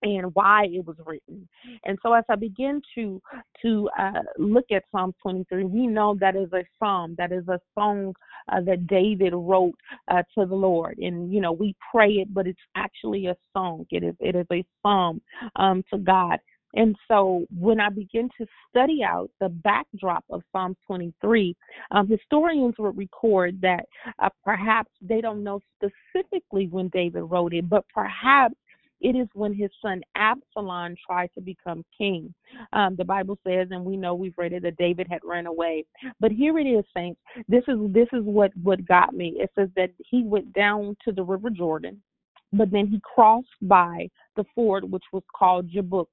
and why it was written. And so as I begin to to uh, look at Psalm 23, we know that is a psalm, that is a song uh, that David wrote uh, to the Lord. And you know, we pray it, but it's actually a song. It is it is a psalm um, to God. And so when I begin to study out the backdrop of Psalm 23, um, historians would record that uh, perhaps they don't know specifically when David wrote it, but perhaps it is when his son Absalom tried to become king. Um, the Bible says, and we know we've read it, that David had run away. But here it is, saints. This is this is what what got me. It says that he went down to the river Jordan, but then he crossed by the ford which was called Jabbok.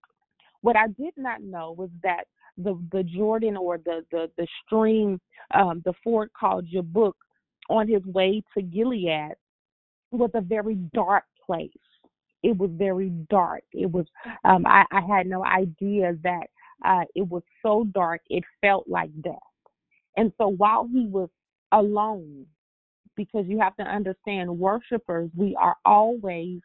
What I did not know was that the the Jordan or the the the stream, um, the ford called Jabbok, on his way to Gilead, was a very dark place it was very dark. It was um I, I had no idea that uh it was so dark it felt like death. And so while he was alone, because you have to understand worshipers, we are always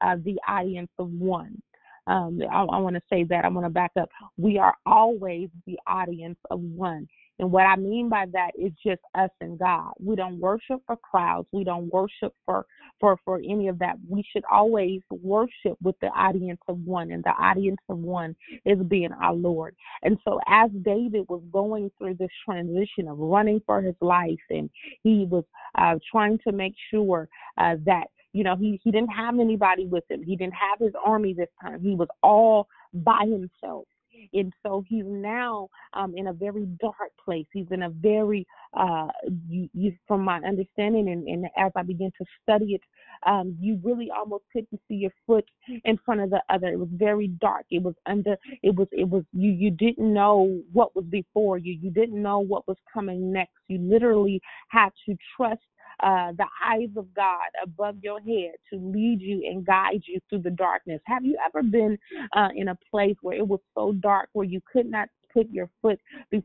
uh, the audience of one. Um, I, I want to say that. I want to back up. We are always the audience of one. And what I mean by that is just us and God. We don't worship for crowds. We don't worship for for for any of that. We should always worship with the audience of one, and the audience of one is being our Lord. And so, as David was going through this transition of running for his life, and he was uh, trying to make sure uh, that you know he he didn't have anybody with him. He didn't have his army this time. He was all by himself. And so he's now um, in a very dark place. He's in a very, uh, you, you, from my understanding, and, and as I begin to study it, um, you really almost couldn't see your foot in front of the other. It was very dark. It was under. It was. It was. You. You didn't know what was before you. You didn't know what was coming next. You literally had to trust uh, the eyes of God above your head to lead you and guide you through the darkness. Have you ever been uh, in a place where it was so dark where you could not put your foot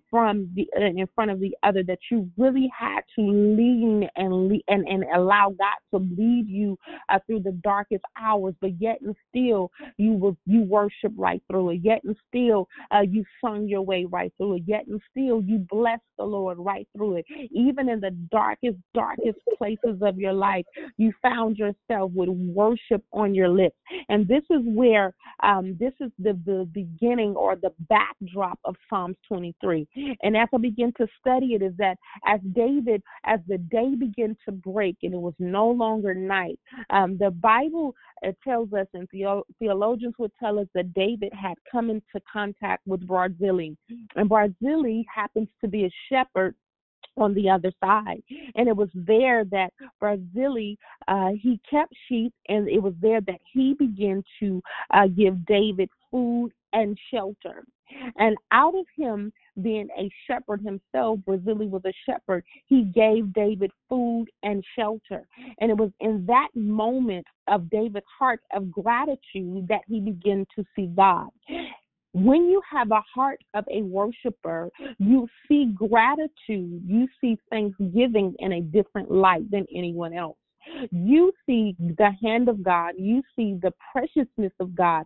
from the uh, in front of the other that you really had to lean and and and allow God to lead you uh, through the darkest hours. But yet and still you will you worship right through it. Yet and still uh, you sung your way right through it. Yet and still you bless the Lord right through it. Even in the darkest darkest places of your life you found yourself with worship on your lips. And this is where um, this is the the beginning or the backdrop of Psalms 23. And as I begin to study it, is that as David, as the day began to break and it was no longer night, um, the Bible uh, tells us, and theologians would tell us that David had come into contact with Barzillai. And Barzillai happens to be a shepherd on the other side. And it was there that Barzillai, uh, he kept sheep, and it was there that he began to uh, give David food and shelter. And out of him being a shepherd himself, Barzillai was a shepherd, he gave David food and shelter. And it was in that moment of David's heart of gratitude that he began to see God. When you have a heart of a worshiper, you see gratitude, you see thanksgiving in a different light than anyone else. You see the hand of God. You see the preciousness of God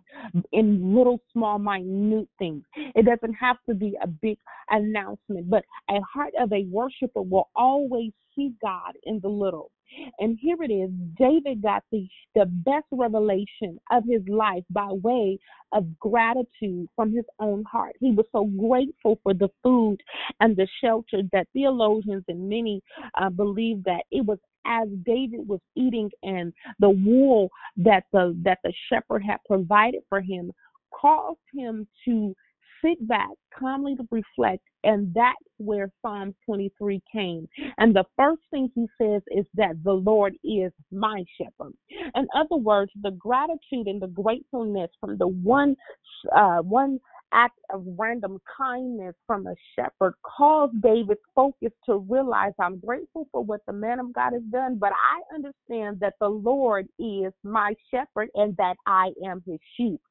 in little, small, minute things. It doesn't have to be a big announcement, but a heart of a worshiper will always see God in the little. And here it is David got the, the best revelation of his life by way of gratitude from his own heart. He was so grateful for the food and the shelter that theologians and many uh, believe that it was as David was eating and the wool that the that the shepherd had provided for him caused him to sit back, calmly reflect, and that's where Psalms 23 came. And the first thing he says is that the Lord is my shepherd. In other words, the gratitude and the gratefulness from the one, uh, one act of random kindness from a shepherd caused David's focus to realize I'm grateful for what the man of God has done, but I understand that the Lord is my shepherd and that I am his sheep.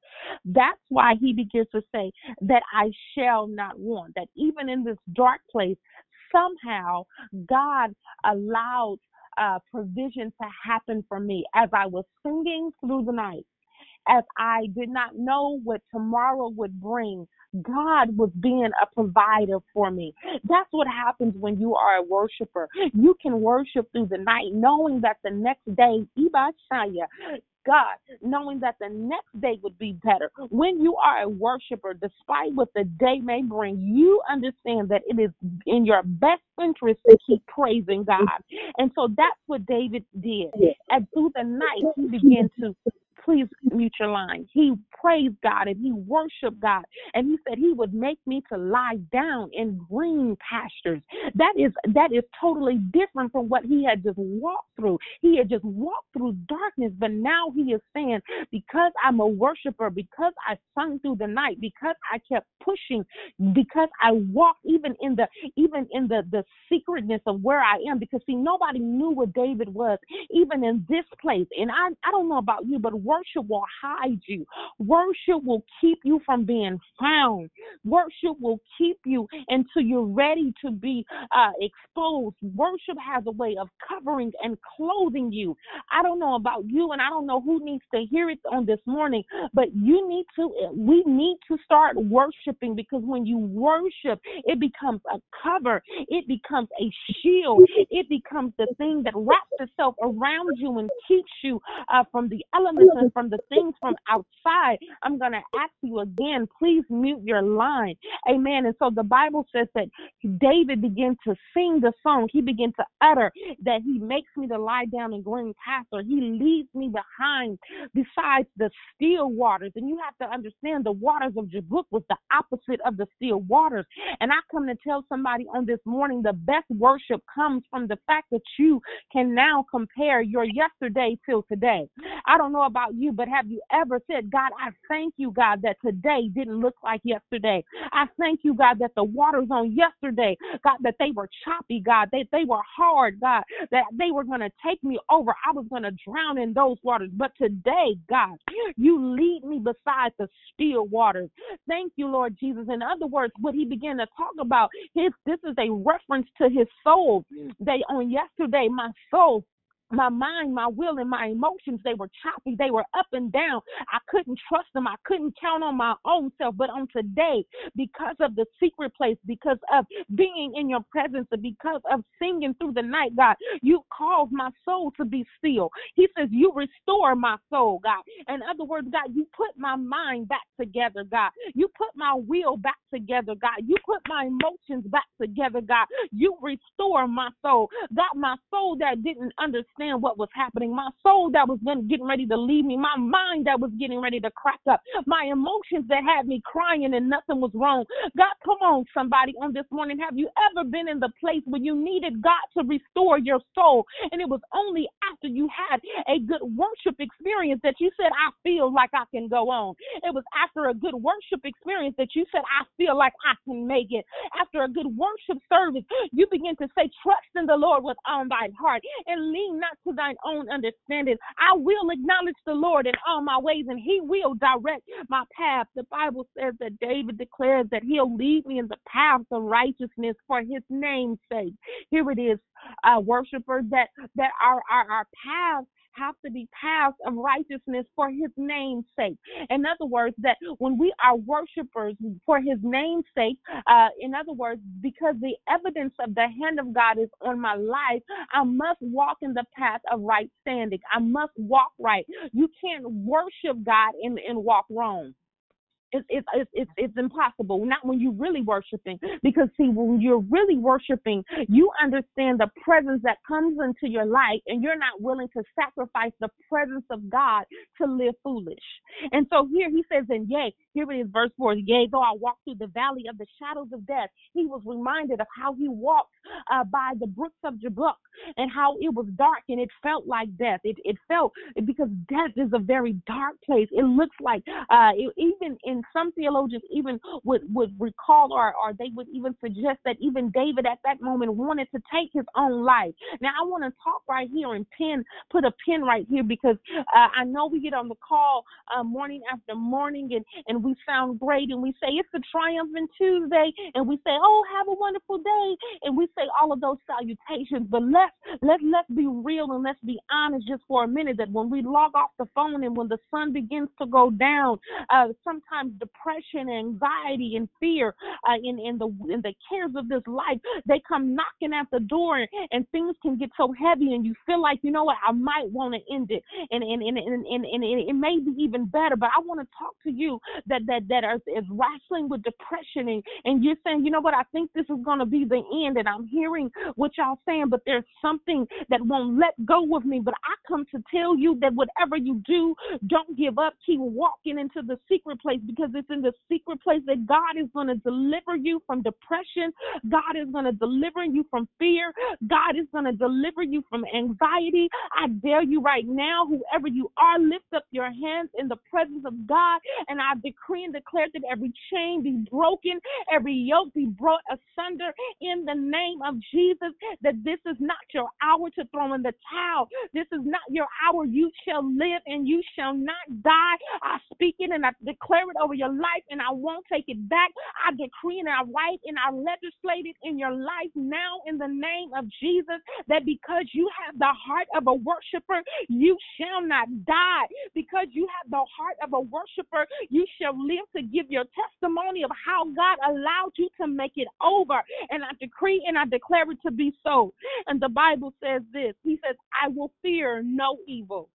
That's why he begins to say that I shall not want, that even in this dark place, somehow God allowed uh, provision to happen for me as I was singing through the night as I did not know what tomorrow would bring. God was being a provider for me. That's what happens when you are a worshiper. You can worship through the night knowing that the next day, Ibashaya, God, knowing that the next day would be better. When you are a worshiper, despite what the day may bring, you understand that it is in your best interest to keep praising God. And so that's what David did. And through the night, he began to please mute your line. He praised God and he worshiped God. And he said he would make me to lie down in green pastures. That is that is totally different from what he had just walked through. He had just walked through darkness, but now he is saying, because I'm a worshiper, because I sung through the night, because I kept pushing, because I walked even in the even in the the secretness of where I am, because see nobody knew what David was, even in this place. And I I don't know about you, but worship will hide you. Worship will keep you from being found. Worship will keep you until you're ready to be uh, exposed. Worship has a way of covering and clothing you. I don't know about you, and I don't know who needs to hear it on this morning, but you need to, we need to start worshiping because when you worship, it becomes a cover, it becomes a shield, it becomes the thing that wraps itself around you and keeps you uh, from the elements from the things from outside. I'm going to ask you again, please mute your line. Amen. And so the Bible says that David began to sing the song. He began to utter that he makes me to lie down in green pasture. He leads me behind besides the still waters. And you have to understand the waters of Jabbok was the opposite of the still waters. And I come to tell somebody on this morning the best worship comes from the fact that you can now compare your yesterday till today. I don't know about you, but have you ever said, God, I thank you, God, that today didn't look like yesterday. I thank you, God, that the waters on yesterday, God, that they were choppy, God, that they were hard, God, that they were going to take me over. I was going to drown in those waters. But today, God, you lead me beside the still waters. Thank you, Lord Jesus. In other words, what he began to talk about, his, this is a reference to his soul. They on yesterday, my soul my mind, my will, and my emotions, they were choppy. They were up and down. I couldn't trust them. I couldn't count on my own self. But on today, because of the secret place, because of being in your presence, and because of singing through the night, God, you caused my soul to be still. He says, You restore my soul, God. In other words, God, you put my mind back together, God. You put my will back together, God. You put my emotions back together, God. You restore my soul. God, my soul that didn't understand understand what was happening. My soul that was getting ready to leave me, my mind that was getting ready to crack up, my emotions that had me crying and nothing was wrong. God, come on, somebody, on this morning. Have you ever been in the place where you needed God to restore your soul? And it was only after you had a good worship experience that you said, I feel like I can go on. It was after a good worship experience that you said, I feel like I can make it. After a good worship service, you begin to say, Trust in the Lord with all thine heart and lean not to thine own understanding. I will acknowledge the Lord in all my ways, and he will direct my path. The Bible says that David declares that he'll lead me in the path of righteousness for his name's sake. Here it is, uh, worshipers, that, that our, our, our paths have to be paths of righteousness for his name's sake. In other words, that when we are worshipers for his name's sake, uh, in other words, because the evidence of the hand of God is on my life, I must walk in the path of right standing. I must walk right. You can't worship God and, and walk wrong. It's it's it's it's, impossible. Not when you're really worshiping, because see, when you're really worshiping, you understand the presence that comes into your life, and you're not willing to sacrifice the presence of God to live foolish. And so here he says, and yea, here it is, verse four. Yea, though I walk through the valley of the shadows of death, he was reminded of how he walked uh, by the brooks of Jabbok and how it was dark and it felt like death. It it felt because death is a very dark place. It looks like uh, it, even in some theologians even would would recall or or they would even suggest that even David at that moment wanted to take his own life. Now I want to talk right here and pin put a pin right here because uh, I know we get on the call uh, morning after morning and and we sound great and we say it's a triumphant Tuesday and we say oh have a wonderful day and we say all of those salutations but let's let let's be real and let's be honest just for a minute that when we log off the phone and when the sun begins to go down uh, sometimes depression anxiety and fear uh, in in the in the cares of this life they come knocking at the door and things can get so heavy and you feel like you know what I might want to end it. And and and and, and, and it may be even better but I want to talk to you that that that is, is wrestling with depression and and you're saying you know what I think this is going to be the end and I'm hearing what y'all saying but there's something that won't let go of me. But I come to tell you that whatever you do don't give up. Keep walking into the secret place because it's in the secret place that God is going to deliver you from depression. God is going to deliver you from fear. God is going to deliver you from anxiety. I dare you right now whoever you are lift up your hands in the presence of God. And I decree and declare that every chain be broken every yoke be brought asunder in the name of Jesus that this is not your hour to throw in the towel. This is not your hour. You shall live and you shall not die. I speak it and I declare it over your life and I won't take it back. I decree and I write and I legislate it in your life now in the name of Jesus that because you have the heart of a worshiper, you shall not die. Because you have the heart of a worshiper, you shall live to give your testimony of how God allowed you to make it over. And I decree and I declare it to be so. And the Bible says this He says, I will fear no evil.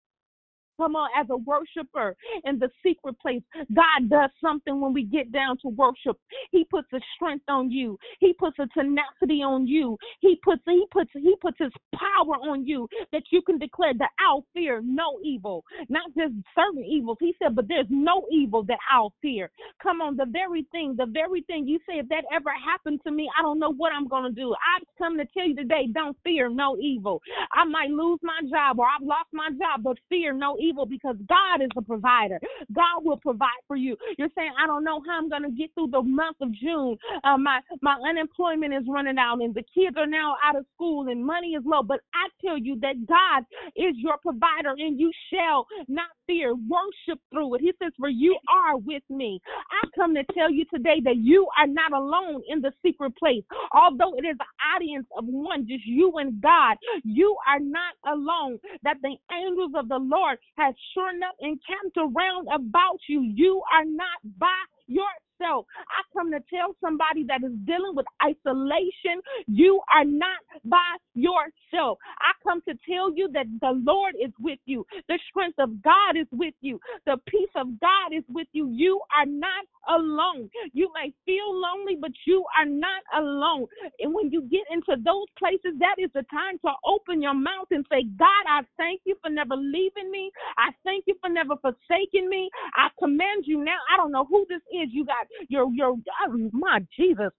Come on, as a worshiper in the secret place, God does something when we get down to worship. He puts a strength on you. He puts a tenacity on you. He puts he puts he puts his power on you that you can declare that I'll fear no evil. Not just certain evils. He said, but there's no evil that I'll fear. Come on, the very thing, the very thing you say, if that ever happened to me, I don't know what I'm gonna do. I've come to tell you today, don't fear no evil. I might lose my job or I've lost my job, but fear no evil evil because God is a provider. God will provide for you. You're saying, I don't know how I'm going to get through the month of June. Uh, my my unemployment is running out, and the kids are now out of school, and money is low. But I tell you that God is your provider, and you shall not fear. Worship through it. He says, For you are with me. I come to tell you today that you are not alone in the secret place. Although it is an audience of one, just you and God, you are not alone. That the angels of the Lord has sure enough encamped around about you. You are not by yourself. I come to tell somebody that is dealing with isolation, you are not by yourself. I come to tell you that the Lord is with you. The strength of God is with you. The peace of God is with you. You are not alone. You may feel lonely, but you are not alone. And when you get into those places, that is the time to open your mouth and say, God, I thank you for never leaving me. I thank you for never forsaking me. I command you now. I don't know who this is. You got your your oh, my Jesus.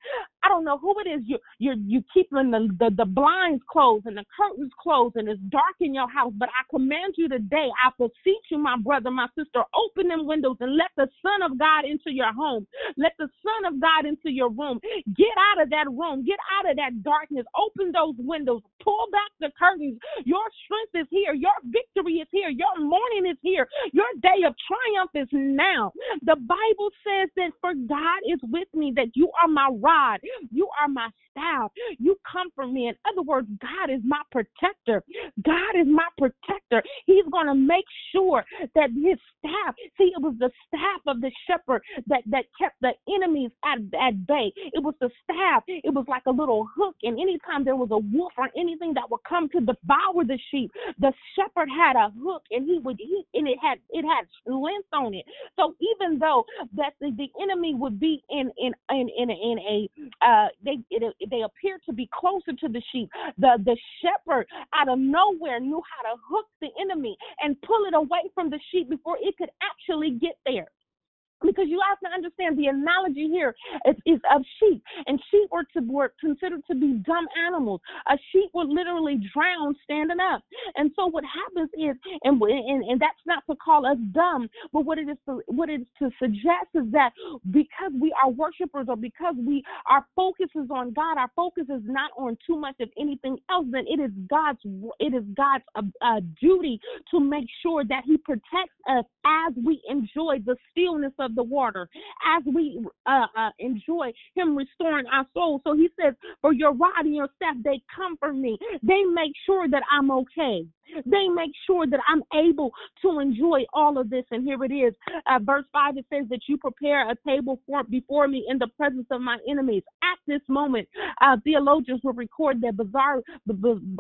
I don't know who it is. You you you keeping the, the the blinds closed and the curtains closed and it's dark in your house. But I command you today. I beseech you, my brother, my sister, open them windows and let the Son of God into your home. Let the Son of God into your room. Get out of that room. Get out of that darkness. Open those windows. Pull back the curtains. Your strength is here. Your victory is here. Your morning is here. Your day of triumph is now. The Bible says that for God is with me, that you are my rod You are my staff. You comfort me. In other words, God is my protector. God is my protector. He's going to make sure that his staff, see, it was the staff of the shepherd that, that kept the enemies at, at bay. It was the staff. It was like a little hook. And anytime there was a wolf or anything that would come to devour the sheep, the shepherd had a hook and he would, he, and it had, it had length on it. So even though that the, the enemy would be in, in, in, in, in a, uh, they, it, they appear to be closer to the sheep, the, the shepherd out of nowhere knew how to hook the enemy and pull it away from the sheep before it could actually get there because you have to understand the analogy here. Is, is of sheep and sheep were to were considered to be dumb animals. A sheep would literally drown standing up. And so what happens is and and, and that's not to call us dumb but what it is to, what it is to suggest is that because we are worshipers or because we our focus is on god our focus is not on too much of anything else then it is god's it is god's uh, uh, duty to make sure that he protects us as we enjoy the stillness of the water, as we uh, uh, enjoy Him restoring our soul. So He says, For your rod and your staff, they comfort me. They make sure that I'm okay. They make sure that I'm able to enjoy all of this. And here it is. Uh, verse 5 it says that you prepare a table for before me in the presence of my enemies. At this moment, uh, theologians will record that Bazar,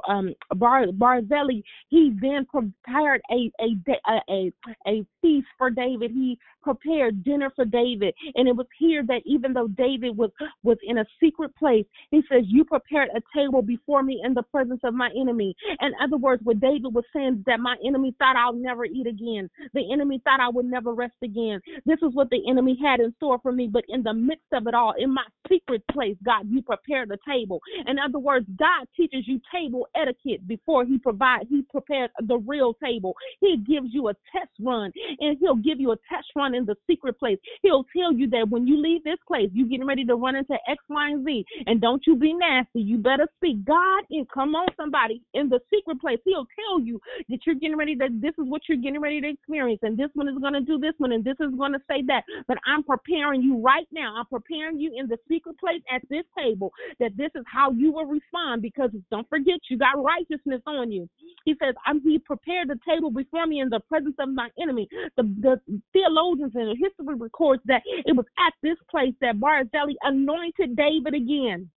um, Bar, Barzillai, he then prepared a, a, a, a feast for David. He prepared dinner for David. And it was here that even though David was, was in a secret place, he says, You prepared a table before me in the presence of my enemy. In other words, what David was saying that my enemy thought I'll never eat again. The enemy thought I would never rest again. This is what the enemy had in store for me. But in the midst of it all, in my secret place, God, you prepared the table. In other words, God teaches you table etiquette before He provides. He prepares the real table. He gives you a test run, and He'll give you a test run in the secret place. He'll tell you that when you leave this place, you're getting ready to run into X, Y, and Z, and don't you be nasty. You better speak God and come on, somebody in the secret place. He'll tell you that you're getting ready that this is what you're getting ready to experience. And this one is going to do this one and this is going to say that. But i'm preparing you right now. I'm preparing you in the secret place at this table that this is how you will respond. Because don't forget you got righteousness on you. He says i'm he prepared the table before me in the presence of my enemy. The, the theologians and the history records that it was at this place that barzillai anointed david again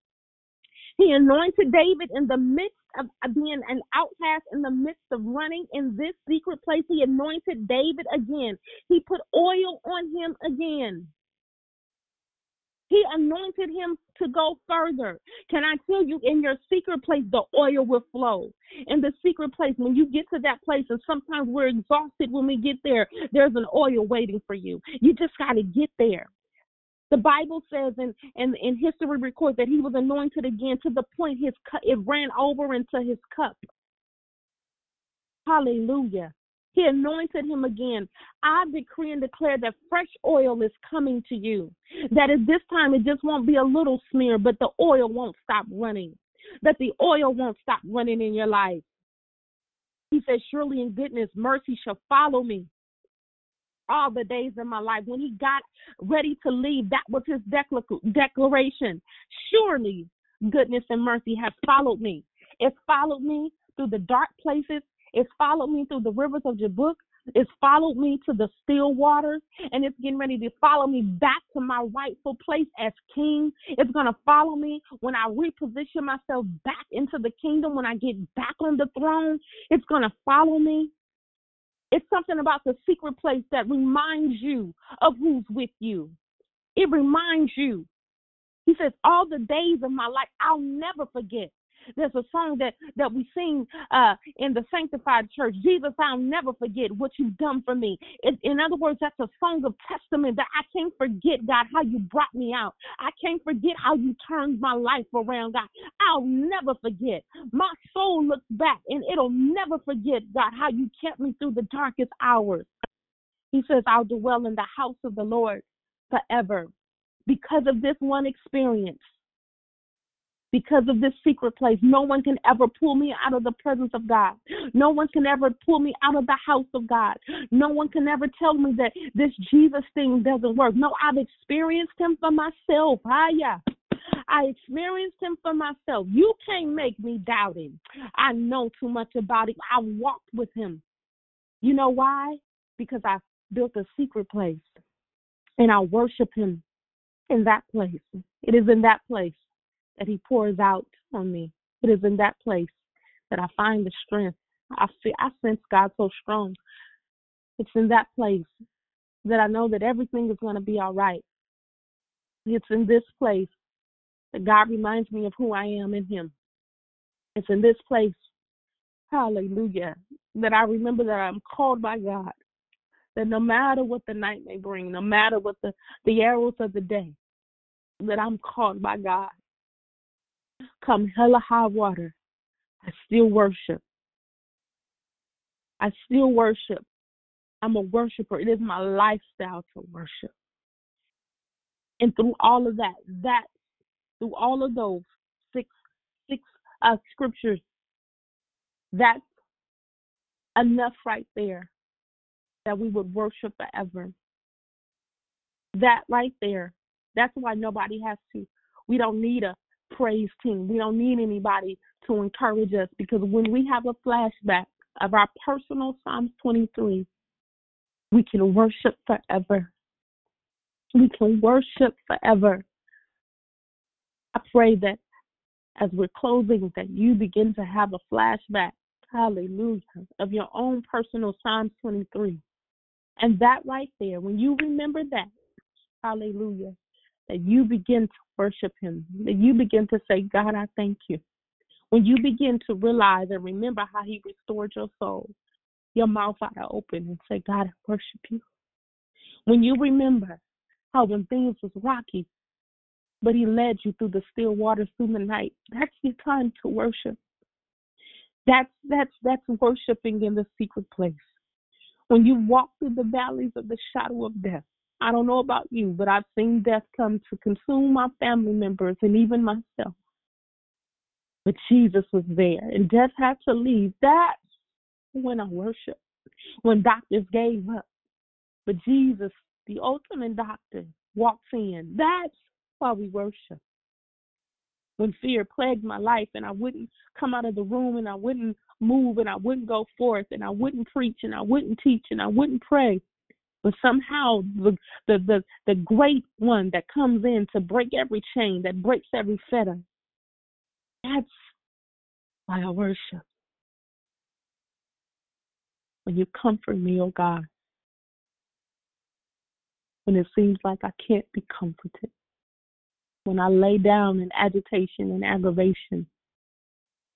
he anointed David in the midst of being an outcast, in the midst of running in this secret place. He anointed David again. He put oil on him again. He anointed him to go further. Can I tell you, in your secret place, the oil will flow. In the secret place, when you get to that place, and sometimes we're exhausted when we get there, there's an oil waiting for you. You just got to get there. The Bible says, and and in history records that he was anointed again to the point his cup it ran over into his cup. Hallelujah. He anointed him again. I decree and declare that fresh oil is coming to you. That at this time it just won't be a little smear, but the oil won't stop running. That the oil won't stop running in your life. He says, Surely in goodness, mercy shall follow me all the days of my life. When he got ready to leave, that was his declaration. Surely goodness and mercy has followed me. It's followed me through the dark places. It's followed me through the rivers of Jabbok. It's followed me to the still waters, and it's getting ready to follow me back to my rightful place as king. It's going to follow me when I reposition myself back into the kingdom, when I get back on the throne. It's going to follow me. It's something about the secret place that reminds you of who's with you. It reminds you. He says, All the days of my life, I'll never forget. There's a song that that we sing uh, in the sanctified church. Jesus, I'll never forget what you've done for me. In, in other words, that's a song of testament that I can't forget, God, how you brought me out. I can't forget how you turned my life around, God. I'll never forget. My soul looks back and it'll never forget, God, how you kept me through the darkest hours. He says, I'll dwell in the house of the Lord forever because of this one experience because of this secret place. No one can ever pull me out of the presence of God. No one can ever pull me out of the house of God. No one can ever tell me that this Jesus thing doesn't work. No, I've experienced him for myself. Ah, yeah. I experienced him for myself. You can't make me doubt him. I know too much about him. I walked with him. You know why? Because I built a secret place and I worship him in that place. It is in that place that he pours out on me. It is in that place that I find the strength. I feel I sense God so strong. It's in that place that I know that everything is going to be all right. It's in this place that God reminds me of who I am in Him. It's in this place, hallelujah, that I remember that I'm called by God. That no matter what the night may bring, no matter what the, the arrows of the day, that I'm called by God. Come hella high water, I still worship. I still worship. I'm a worshiper. It is my lifestyle to worship. And through all of that, that through all of those six six uh, scriptures, that's enough right there that we would worship forever. That right there. That's why nobody has to. We don't need a praise team. We don't need anybody to encourage us because when we have a flashback of our personal Psalms 23, we can worship forever. We can worship forever. I pray that as we're closing, that you begin to have a flashback, hallelujah, of your own personal Psalms 23. And that right there, when you remember that, hallelujah, that you begin to worship Him, that you begin to say, God, I thank you. When you begin to realize and remember how He restored your soul, your mouth ought to open and say, God, I worship you. When you remember how when things was rocky, but he led you through the still waters through the night, that's your time to worship. That's that's that's worshiping in the secret place. When you walk through the valleys of the shadow of death, I don't know about you, but I've seen death come to consume my family members and even myself. But Jesus was there, and death had to leave. That's when I worship. When doctors gave up, but Jesus, the ultimate doctor, walks in. That's why we worship. When fear plagued my life and I wouldn't come out of the room and I wouldn't move and I wouldn't go forth and I wouldn't preach and I wouldn't teach and I wouldn't pray. But somehow the the the, the great one that comes in to break every chain, that breaks every fetter. That's why I worship. When you comfort me, oh God. When it seems like I can't be comforted when I lay down in agitation and aggravation.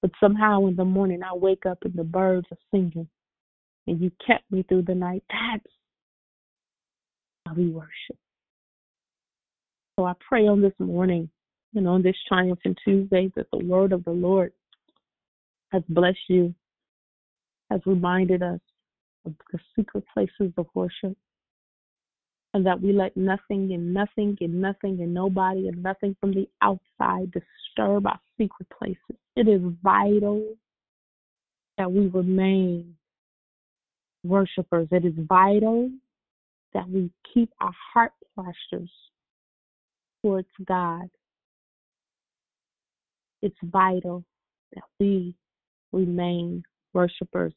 But somehow in the morning I wake up and the birds are singing and you kept me through the night. That's we worship. So I pray on this morning and on this triumphant Tuesday that the word of the Lord has blessed you, has reminded us of the secret places of worship, and that we let nothing and nothing and nothing and nobody and nothing from the outside disturb our secret places. It is vital that we remain worshipers. It is vital that we keep our heart postures towards God. It's vital that we remain worshipers.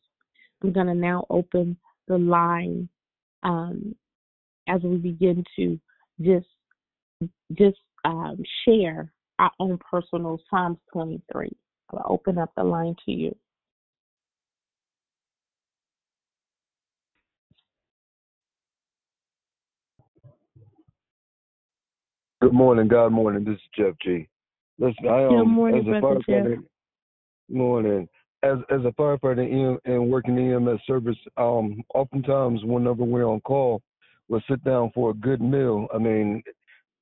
I'm going to now open the line um, as we begin to just just um, share our own personal Psalms 23. I'll open up the line to you. Good morning, God morning. This is Jeff G. Listen, I Good um morning, as a Brother Jeff. firefighter. Morning. As as a firefighter in, and working the EMS service, um, oftentimes whenever we're on call, we'll sit down for a good meal. I mean,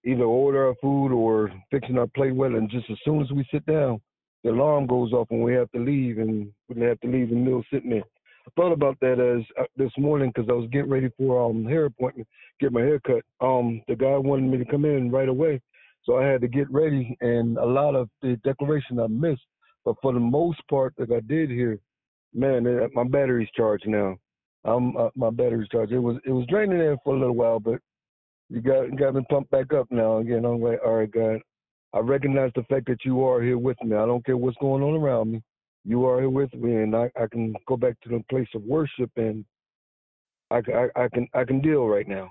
either order our food or fixing our plate well, and just as soon as we sit down, the alarm goes off and we have to leave, and we have to leave the meal sitting there. I thought about that as uh, this morning because I was getting ready for um hair appointment, get my hair cut. Um, the guy wanted me to come in right away, so I had to get ready, and a lot of the declaration I missed. But for the most part that I did here, man, uh, my battery's charged now. Um, uh, my battery's charged. It was it was draining in for a little while, but you got got me pumped back up now again. I'm like, all right, God, I recognize the fact that you are here with me. I don't care what's going on around me. You are here with me, and I, I can go back to the place of worship, and I, I, I can I can deal right now.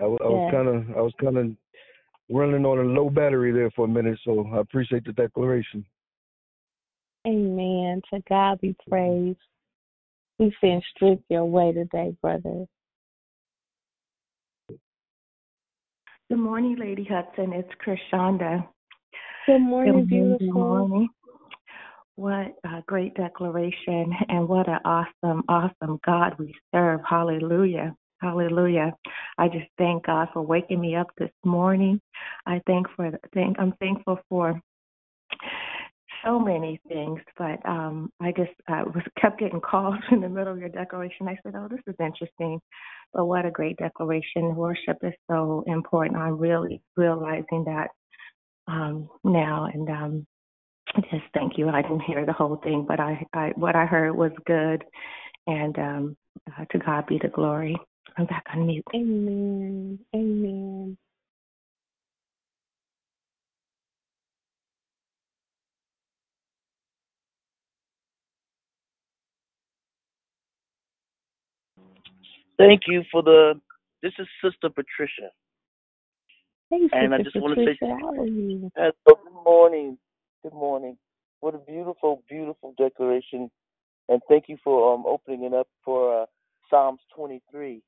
I, I was Yes. kind of I was kind of running on a low battery there for a minute, so I appreciate the declaration. Amen. To God be mm-hmm. praised. We send strength your way today, brother. Good morning, Lady Hudson. It's Krishanda. Good morning, Good morning, beautiful. Good morning. What a great declaration, and what an awesome, awesome God we serve. Hallelujah. Hallelujah. I just thank God for waking me up this morning. I thank for thank I'm thankful for so many things, but um I just uh, was kept getting calls in the middle of your declaration. I said, "Oh, this is interesting." But what a great declaration. Worship is so important. I'm really realizing that um now and um just thank you. I didn't hear the whole thing, but I, I what I heard was good and um uh, to God be the glory. I'm back on mute. Amen. Amen. Thank you for the. This is Sister Patricia, Hey, and I Sister just want to say, Patricia, how are you? uh, good morning. Good morning. What a beautiful, declaration, and thank you for um opening it up for uh, Psalms 23.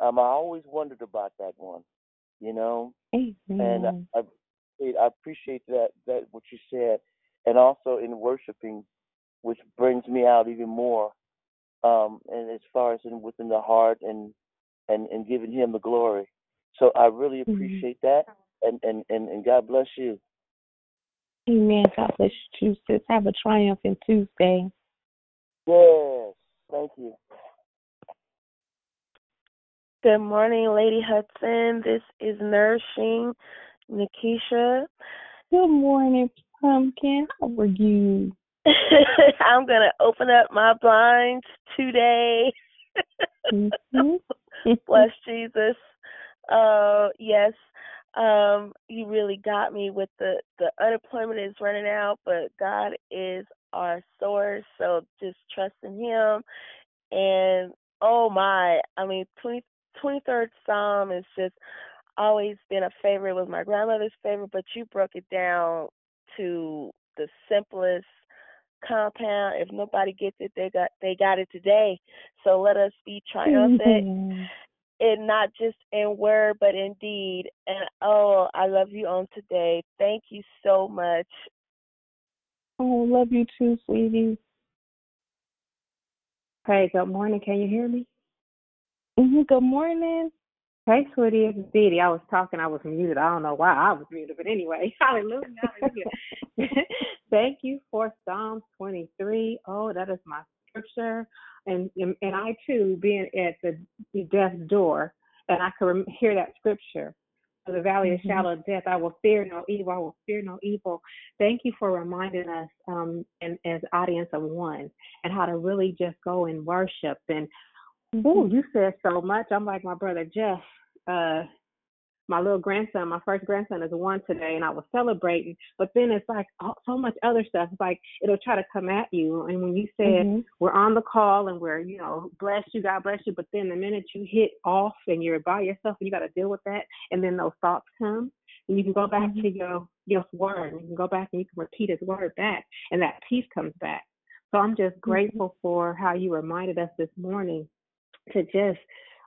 Um, I always wondered about that one, you know, and Amen. I, I I appreciate that that what you said, and also in worshiping, which brings me out even more. Um, and as far as in within the heart and and and giving Him the glory. So I really Mhm. appreciate that, and and and, and God bless you. Amen. God bless you, sis. Have a triumphant Tuesday. Yes, thank you. Good morning, Lady Hudson. This is Nourishing Nikisha. Good morning, Pumpkin. How are you? I'm going to open up my blinds today. Mhm. Bless Jesus. Uh, yes, um, you really got me with the, the unemployment is running out, but God is our source. So just trust in Him. And oh my, I mean, 20, 23rd Psalm is just always been a favorite. It was my grandmother's favorite, but you broke it down to the simplest compound. If nobody gets it, they got they got it today. So let us be triumphant Amen. And not just in word but in deed. And oh, I love you on today. Thank you so much. Oh, love you too, sweetie. Hey, good morning. Can you hear me? hmm Good morning. Hey, sweetie, it's Dee. I was talking, I was muted. I don't know why I was muted, but anyway, hallelujah, hallelujah. Thank you for Psalms 23. Oh, that is my scripture. And, and I too, being at the, death door, and I could hear that scripture. The valley of Mhm. shadow of death, I will fear no evil. I will fear no evil. Thank you for reminding us, um, and as audience of one, and how to really just go and worship and Oh, you said so much. I'm like my brother Jeff. Uh, my little grandson, my first grandson is one today, and I was celebrating. But then it's like oh, so much other stuff. It's like it'll try to come at you. And when you said Mhm. we're on the call and we're, you know, bless you, God bless you, but then the minute you hit off and you're by yourself and you got to deal with that, and then those thoughts come, and you can go back to your your word, you can go back and you can repeat His word back, and that peace comes back. So I'm just grateful for how you reminded us this morning to just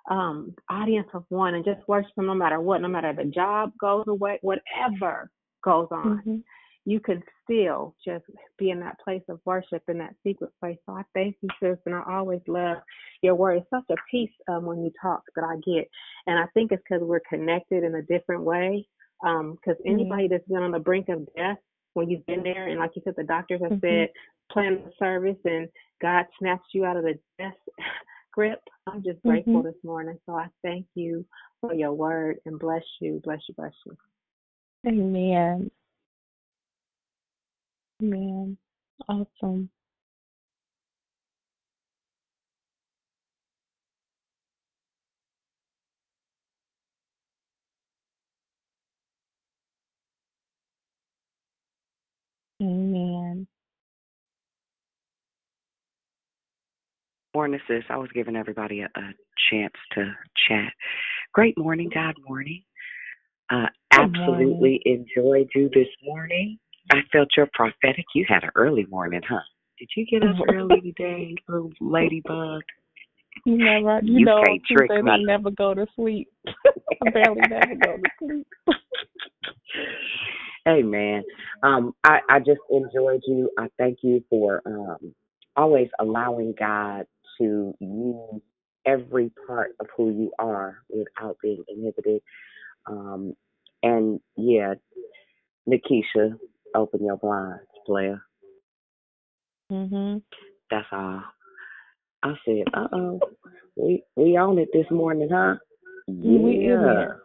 um audience of one and just worship him no matter what, no matter the job goes away, whatever goes on. Mhm. You can still just be in that place of worship in that secret place. So I thank you, sis, and I always love your word. It's such a peace um, when you talk that I get, and I think it's because we're connected in a different way. Because anybody that's been on the brink of death, when you've been there, and like you said, the doctors have Mhm. said, plan the service, and God snatched you out of the death grip. I'm just grateful mm-hmm. this morning. So I thank you for your word and bless you, bless you, bless you. Amen. Amen. Awesome. Amen. Morning, sis. I was giving everybody a, a chance to chat. Great morning, God morning. Uh, Good absolutely enjoyed you this morning. I felt your prophetic. You had an early morning, huh? Did you get up early today, little ladybug? You never, you, You know, can't two trick thirty. me. I never go to sleep. I barely never go to sleep. Hey man, um, I, I just enjoyed you. I thank you for um, always allowing God to use every part of who you are without being inhibited. Um, and yeah, Nikisha, open your blinds, player. Mhm. That's all. I said, uh oh, we we on it this morning, huh? We in Yeah, there.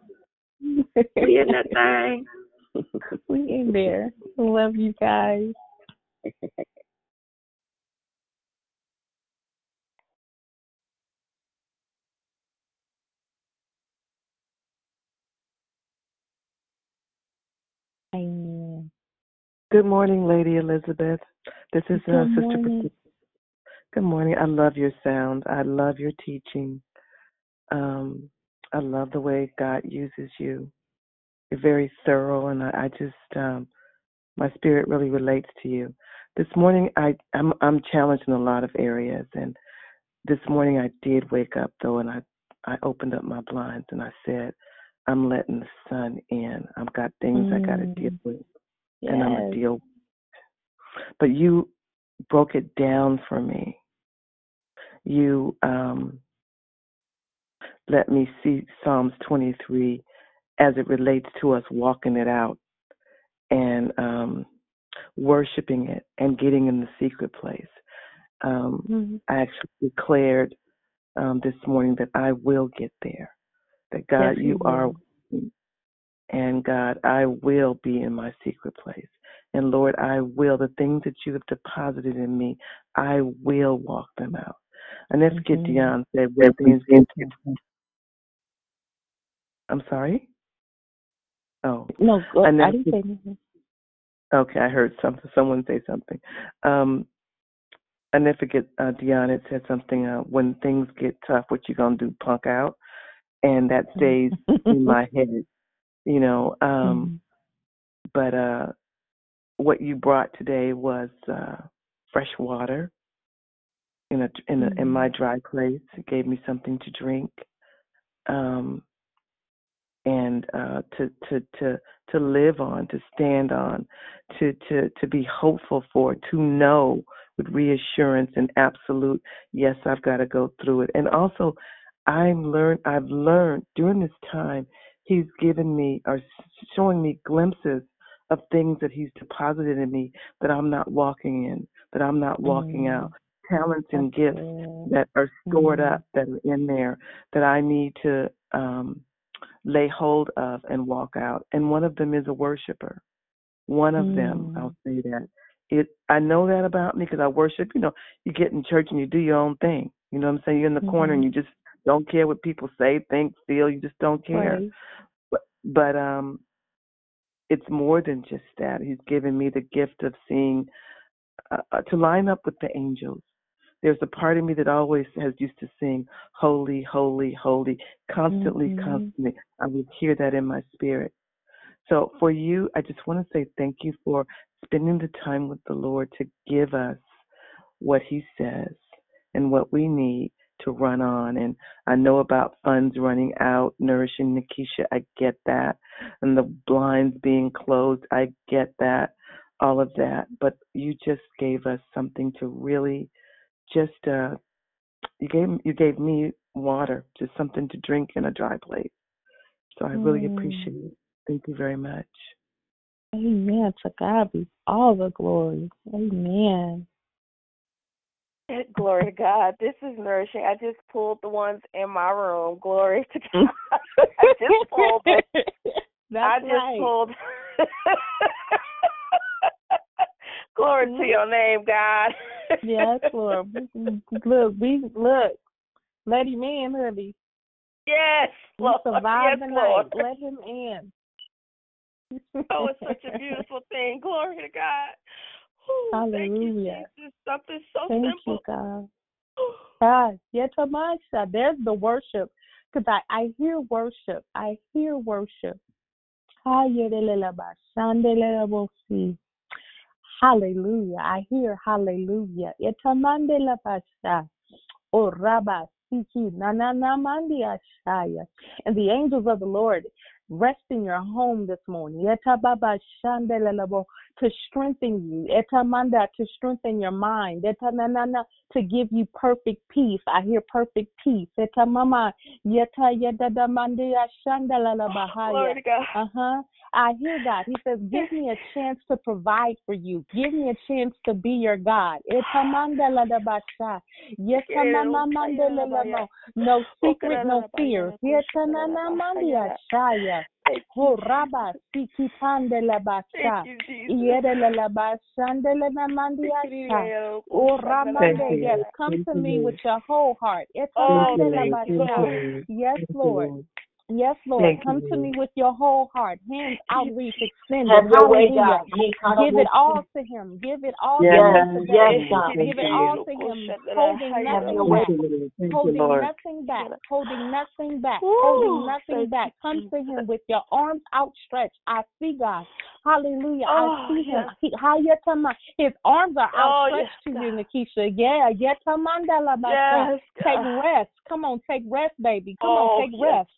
we in that thing. we in there. Love you guys. Good morning, Lady Elizabeth. This is uh, Good Sister. morning. Patricia. Good morning. I love your sound. I love your teaching. Um, I love the way God uses you. You're very thorough, and I, I just um, my spirit really relates to you. This morning, I I'm I'm challenged in a lot of areas, and this morning I did wake up though, and I I opened up my blinds and I said, I'm letting the sun in. I've got things I got to deal Mm. with, and I'm a deal. But you broke it down for me. You um let me see Psalms 23 as it relates to us walking it out and um, worshiping it and getting in the secret place. Um, Mhm. I actually declared um, this morning that I will get there. That God, Yes, you you are, will. with me. And God, I will be in my secret place. And Lord, I will the things that you have deposited in me, I will walk them out. And let's get Mhm. Dion said when things get. I'm sorry. Oh, No, go- I didn't say anything. okay, I heard something. Someone say something. Um, I never forget. Uh, Dion had said something. Uh, when things get tough, what you gonna do? Punk out, and that stays in my head. You know. Um, but uh, what you brought today was uh, fresh water in a in a in my dry place. It gave me something to drink. Um, and uh, to to to to live on, to stand on, to to to be hopeful for, to know with reassurance and absolute yes, I've got to go through it. And also, I'm learned. I've learned during this time, He's given me or showing me glimpses of things that He's deposited in me that I'm not walking in, that I'm not walking out. Talents and That's gifts good. that are stored Mhm. up, that are in there, that I need to um, lay hold of and walk out. And one of them is a worshiper. One of them, Mm. I'll say that. It. I know that about me because I worship. You know, you get in church and you do your own thing. You know what I'm saying? You're in the corner and Mhm. you just don't care what people say, think, feel. You just don't care. Right. But, but um, it's more than just that. He's given me the gift of seeing uh, uh, to line up with the angels. There's a part of me that always has used to sing holy, holy, holy, constantly, Mhm. constantly. I would hear that in my spirit. So for you, I just want to say thank you for spending the time with the Lord to give us what He says and what we need to run on. And I know about funds running out, nourishing Nikisha. I get that. And the blinds being closed. I get that. All of that. But you just gave us something to really just uh you gave you gave me water, just something to drink in a dry place. So I really Mm. appreciate it. Thank you very much. Amen. To God be all the glory. Amen. Glory to God. This is nourishing. I just pulled the ones in my room. Glory to God. I just pulled. That's I just right. pulled. Glory to your name, God. yes, Lord. Look, we look. Let him in, honey. Yes, We Lord. survived yes, the Lord. night. Let him in. Oh, it's such a beautiful thing. Glory to God. Whew, Thank you, Hallelujah. Jesus. Something so Thank simple. you, God. God, Yetamasha. There's the worship. Because I, I hear worship. I hear worship. Hallelujah. I hear hallelujah. Etamandelabasha. Oh, Rabba, Siki, Nananamandiashaya. And the angels of the Lord rest in your home this morning. To strengthen you. Etamanda, To strengthen your mind. To give you perfect peace. I hear perfect peace. Etamama, yeta yedadamandia shandelalabahaya. Glory to God. I hear God. He says, Give me a chance to provide for you. Give me a chance to be your God. No secret, no fear. Yetananamandiashaya. Oh, Rabba, Sikitandelabasha. Thank you, Jesus. Yedelelabashandelenamandiasha. Oh, Ramande, yes. Come to me with your whole heart. Oh, Etamandelabasha. Yes, Lord. Yes, Lord. Thank you, Come to Lord. me with your whole heart. Hands outreach extended. Have your way, Hallelujah. God. Give it all to Him. Give it all Yes, to Him yes, God. Give it all to Him. Holding nothing back. Holding nothing back. Holding nothing back. Holding nothing back. Come to Him with your arms outstretched. I see God. Hallelujah. Oh, I see Him. yes. He, Hayatama. His arms are Oh, outstretched yes, to you, Nikisha. Yeah. Yatamandalabasa. Yes, Take rest. Come on, take rest, baby. Come Oh, on, take yes. rest.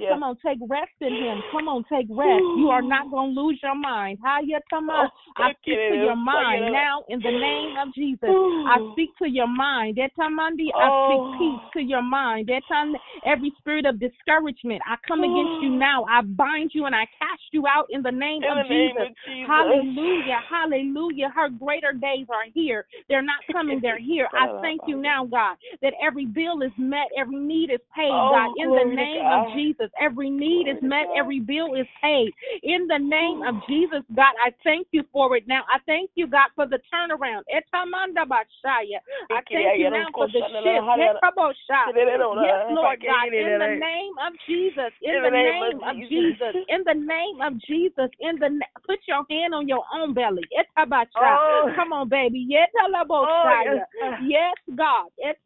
Yes. Come on, take rest in Him. Come on, take rest. You are not going to lose your mind. Hayatama. Oh, I speak to your mind now in the name of Jesus. I speak to your mind. Etamandi, I Oh. speak peace to your mind. That time Every spirit of discouragement, I come against you now. I bind you and I cast you out in the name In of the name Jesus. of Jesus. Hallelujah. Hallelujah. Her greater days are here. They're not coming, they're here. I thank you now, God, that every bill is met, every need is paid, Oh, God, in the name God. of Jesus. Every need is met, every bill is paid. In the name of Jesus, God, I thank you for it now. I thank you, God, for the turnaround. I thank you now for the shift. Yes, Lord God, in the name of Jesus, in the name of Jesus, in the name of Jesus, in the put your hand on your own belly. Oh. Come on, baby. Oh, yes. Yes, God. Yes,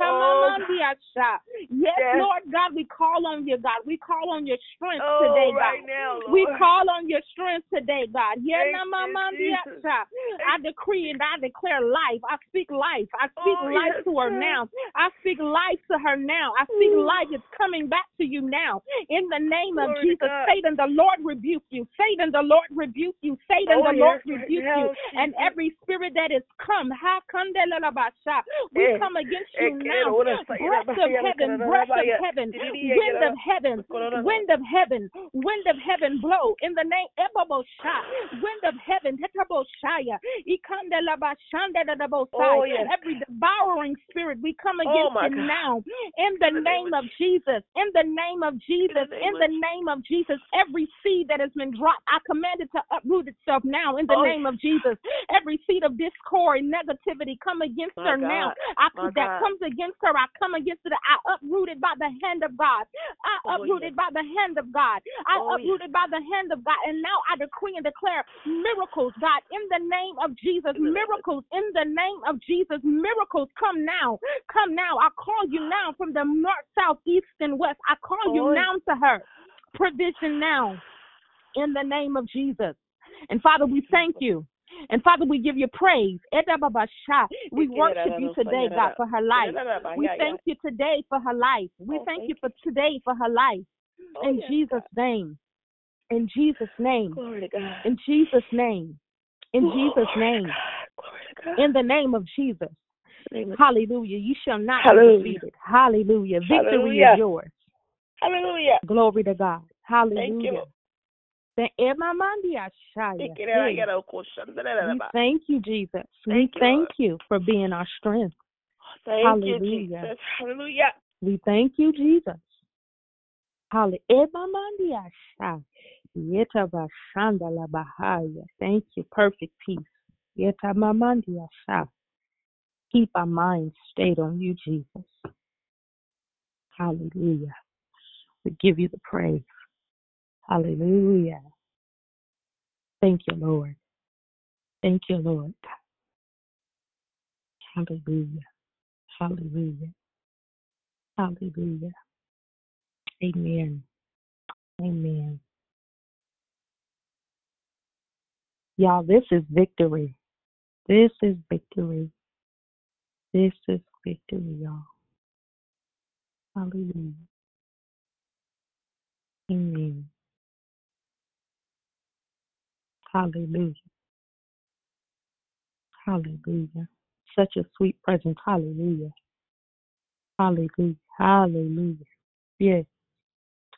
Yes. Lord God, we call on you, God. We call on your strength Oh, today, God. right now, Lord. We call on your strength today, God. Yenamamandiasha. I decree and I declare life. I speak life. I speak Oh, life yes, to her God. now. I speak life to her now. I speak Ooh. life. It's coming back to you now. In the name of Glory Jesus, God. Satan, the Lord rebuke you. Satan, the Lord rebuke you. Satan, Oh, the Lord yes, right rebuke now, you. And every spirit that is come, how come ha kandelalabasha, we Eh, come against you now. era una sayera Breath of heaven, breath of heaven, wind of heaven. Wind of heaven, wind of heaven blow in the name Ebabosha, wind of heaven, Tetaboshaya. Oh, yes. every devouring spirit, we come Oh, against it God. now in the name of Jesus, in the name of Jesus, in the name of Jesus. Every seed that has been dropped, I command it to uproot itself now in the Oh, name of Jesus. Every seed of discord, and negativity, come against My her now. I, that God. comes against her, I come against it. I uprooted by the hand of God. I Oh, uprooted yes. by the hand of God. I Oh, uprooted by the hand of God. And now I decree and declare miracles, God, in the name of Jesus. In the name of- Miracles in the name of Jesus. Miracles come now. Come now. I call you now from the north, south, east, and west. I call you Oh, now to her. Provision now in the name of Jesus. And Father, we thank you. And Father, we give you praise. We worship you today, God, for her life. We thank you today for her life. We Oh, thank you for today for her life. Oh, In yes, Jesus' God. name. In Jesus' name. Glory to God. In Jesus' name. In Jesus' glory to name. God. Glory to God. In the name of Jesus. name of- Hallelujah. You shall not Hallelujah. be defeated. Hallelujah. Victory Hallelujah. is yours. Hallelujah. Glory to God. Hallelujah. Thank you. Thank you, Lord. I Hey, gotta go, shandarabba. We thank you, Jesus. We Thank you, thank you for being our strength. Thank you, Hallelujah. Jesus. Hallelujah. We thank you, Jesus. Yetabashandalabahaya. Thank you. Perfect peace. Keep our minds stayed on you, Jesus. Hallelujah. We give you the praise. Hallelujah. Thank you, Lord. Thank you, Lord. Hallelujah. Hallelujah. Hallelujah. Amen. Amen. Y'all, this is victory. This is victory. This is victory, y'all. Hallelujah. Amen. Hallelujah. Hallelujah. Such a sweet presence. Hallelujah. Hallelujah. Hallelujah. Yes.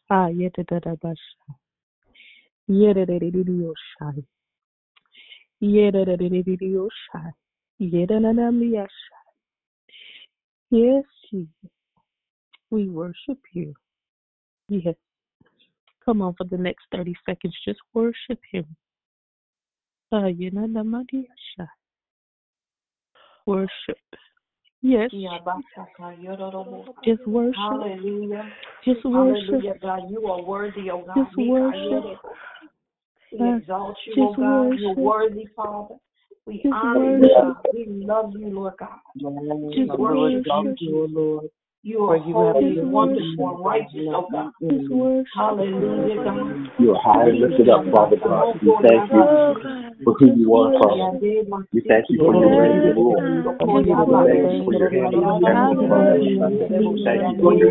Ah, yeah, da da da ba sha. Yeah, da da da da da sha. Yeah, da da da da da da sha. Yeah, da da da da sha. Yes, Jesus. We worship you. Yes. Come on for the next 30 seconds. Just worship him. Ah, da. Worship. Yes. Just worship. Hallelujah. Just worship. Hallelujah, God. You are worthy, oh God. Just worship. We Uh, exalt you, oh just God. You're worthy, Father. We Just honor you. God. We love you, Lord God. Just worship worship. you, Lord. You are For you have holy, been wonderful, and righteous, oh God. Just worship. Hallelujah, God. You are high and lifted up, Father God. We thank you for who you are, Father. We thank you for your reign and rule. We thank you for your hand of protection, Father. We thank you for your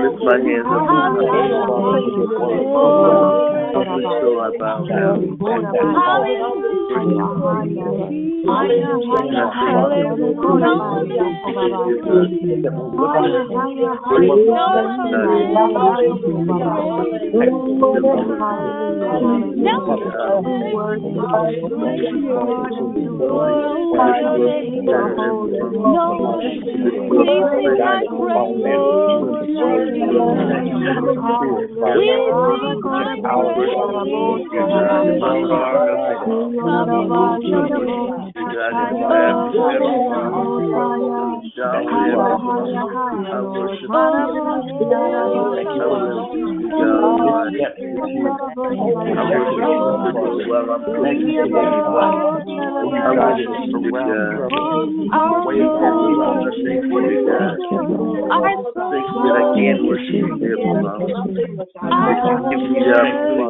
lift my hands up Hallelujah to so I bow down.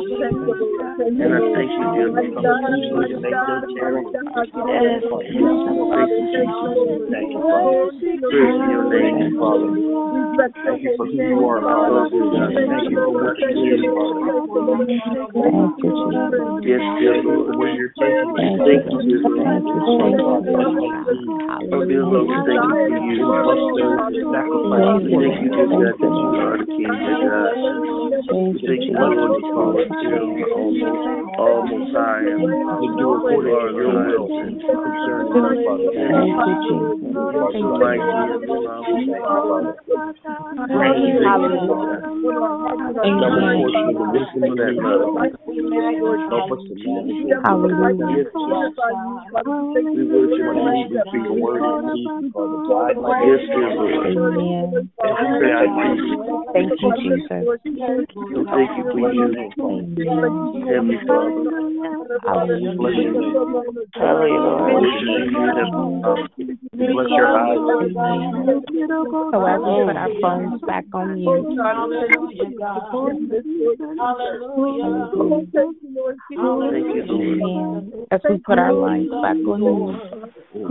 And I thank you, dear Lord, for your name, dear Lord. Thank you, Jesus. Thank you, Father. Praise your name, Father. Thank you for who you are, Father. Thank you for what you Father. Yes, dear Lord, where you're taking us. Thank you, dear Lord. Oh, dear Lord, we thank you for you must serve the sacrifice. Thank you, dear God, that you are the King, dear God. We thank you, Lord, call us dear almost, almost high. And to do according to your will. Concerning us, Father. Thank you, Jesus. You're so mighty and Father. Thank you, Hallelujah. Double portion of the wisdom of that love. Help us to We worship and thank you for your word and truth, Father God. Yes, dear Lord. Amen. Thank you, Jesus. Thank you for you, As we put our back on you, As we put our lines back on. You,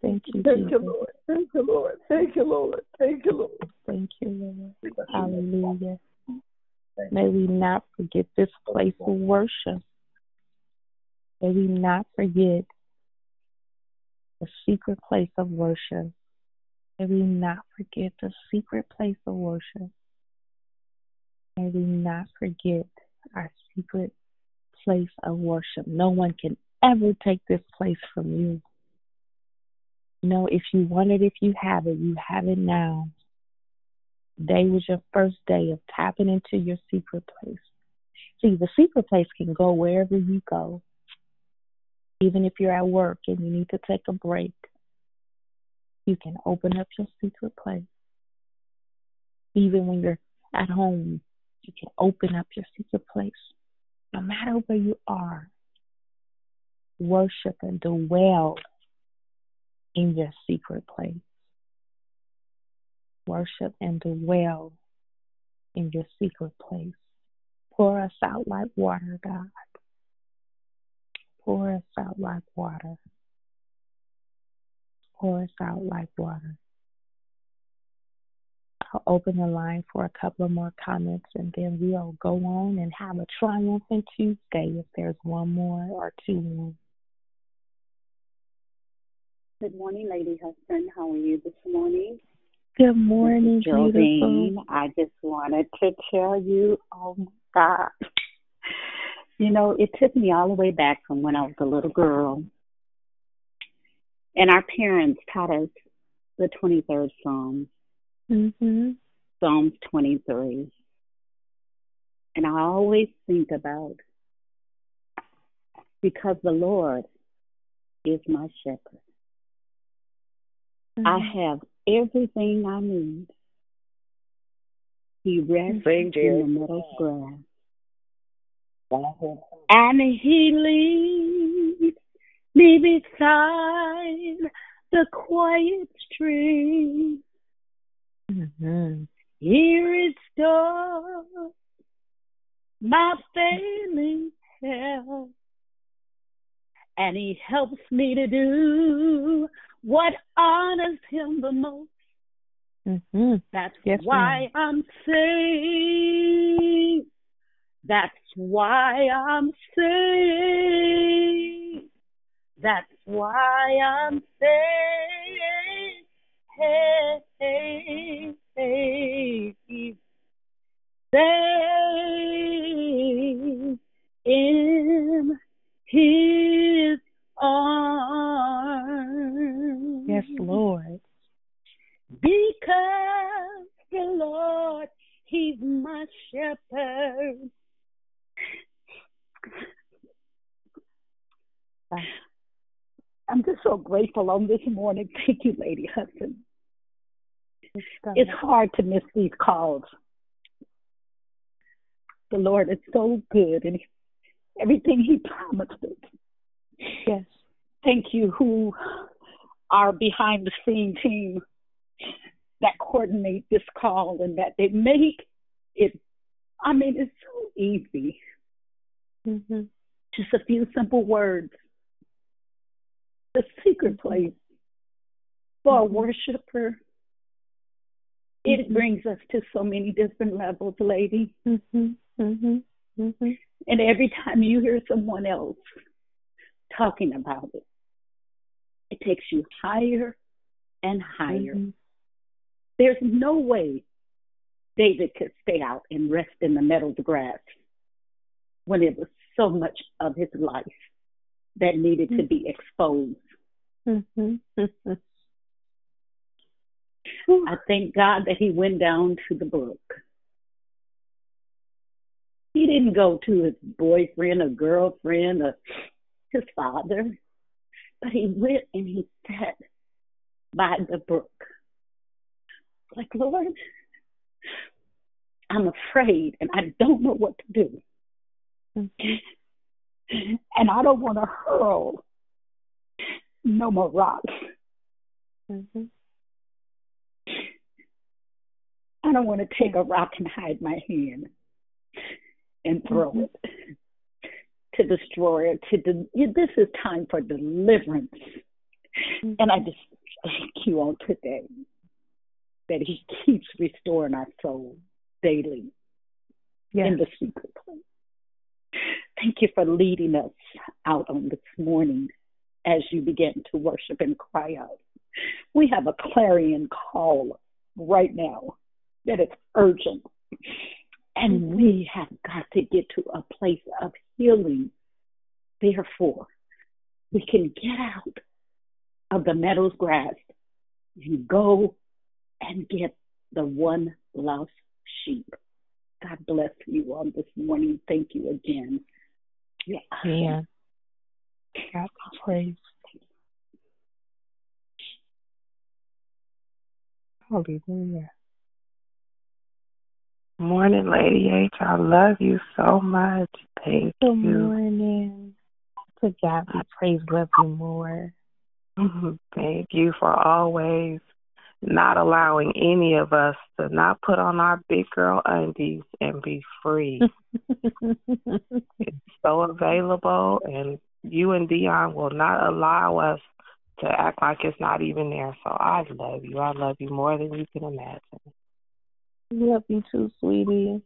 Thank you, Jesus. Thank you, Lord. Thank you, Lord. Thank you, Lord. Thank you, Lord. Hallelujah. May we not forget this place of worship. May we not forget the secret place of worship. May we not forget the secret place of worship. May we not forget our secret place of worship. No one can ever take this place from you. No, if you want it, if you have it, you have it now. Today was your first day of tapping into your secret place. See, the secret place can go wherever you go. Even if you're at work and you need to take a break, you can open up your secret place. Even when you're at home, you can open up your secret place. No matter where you are, worship and dwell in your secret place. Worship and dwell in your secret place. Pour us out like water, God. Pour us out like water. Pour us out like water. I'll open the line for a couple of more comments and then we'll go on and have a triumphant Tuesday if there's one more or two more. Good morning, Lady Hudson. How are you this morning? Good morning, beautiful. Geraldine. I just wanted to tell you, oh my God. You know, it took me all the way back from when I was a little girl. And our parents taught us the 23rd Psalm, Mm-hmm. Psalms 23. And I always think about because the Lord is my shepherd. I have everything I need. He rests Sing, in the meadow's grass. And he leads me beside the quiet stream. Mm-hmm. He restores my failing health. And he helps me to do what honors him the most. Mm-hmm. That's Yes, why I'm saved. That's why I'm saved. That's why I'm saved. Hey, hey, hey. Saved in his arms. Yes, Lord. Because the Lord, He's my shepherd. I'm just so grateful on this morning. Thank you, Lady Hudson. It's hard to miss these calls. The Lord is so good and everything He promised us. Yes. Thank you, who are behind the scene team that coordinate this call and that they make it. I mean, it's so easy. Mm-hmm. Just a few simple words. The secret place for a worshiper it brings us to so many different levels, lady. Mhm. Mhm. Mhm. And every time you hear someone else talking about it, it takes you higher and higher. Mhm. There's no way David could stay out and rest in the meadow's grass when it was so much of his life that needed to be exposed. Mhm. Mhm. I thank God that he went down to the brook. He didn't go to his boyfriend or girlfriend or his father, but he went and he sat by the brook. Like, Lord, I'm afraid and I don't know what to do. And I don't want to hurl no more rocks. Mhm. I don't want to take a rock and hide my hand and throw Mhm. it to destroy it. To de- this is time for deliverance, mm-hmm. and I just thank you all today that He keeps restoring our soul daily in the secret place. Thank you for leading us out on this morning as you begin to worship and cry out. We have a clarion call right now that is urgent. And mm-hmm. we have got to get to a place of healing. Therefore, we can get out of the meadow's grass and go and get the one lost sheep. God bless you on this morning. Thank you again. Yeah. Yeah. God praise. Hallelujah. Morning, Lady H. I love you so much. Thank Good you. morning. To God be praised. Love you more. Mhm. Thank you for always not allowing any of us to not put on our big girl undies and be free. it's so available, and you and Dion will not allow us to act like it's not even there. So I love you. I love you more than you can imagine. Love you too, sweetie.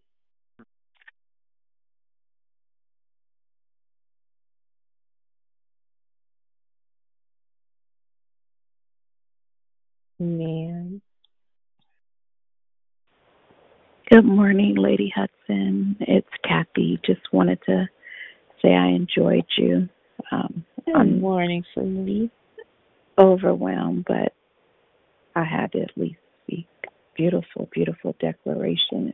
Man. Good morning, Lady Hudson. It's Kathy. Just wanted to say I enjoyed you. Um, Good I'm morning, sweetie. overwhelmed, but I had to at least speak. Beautiful, beautiful declaration.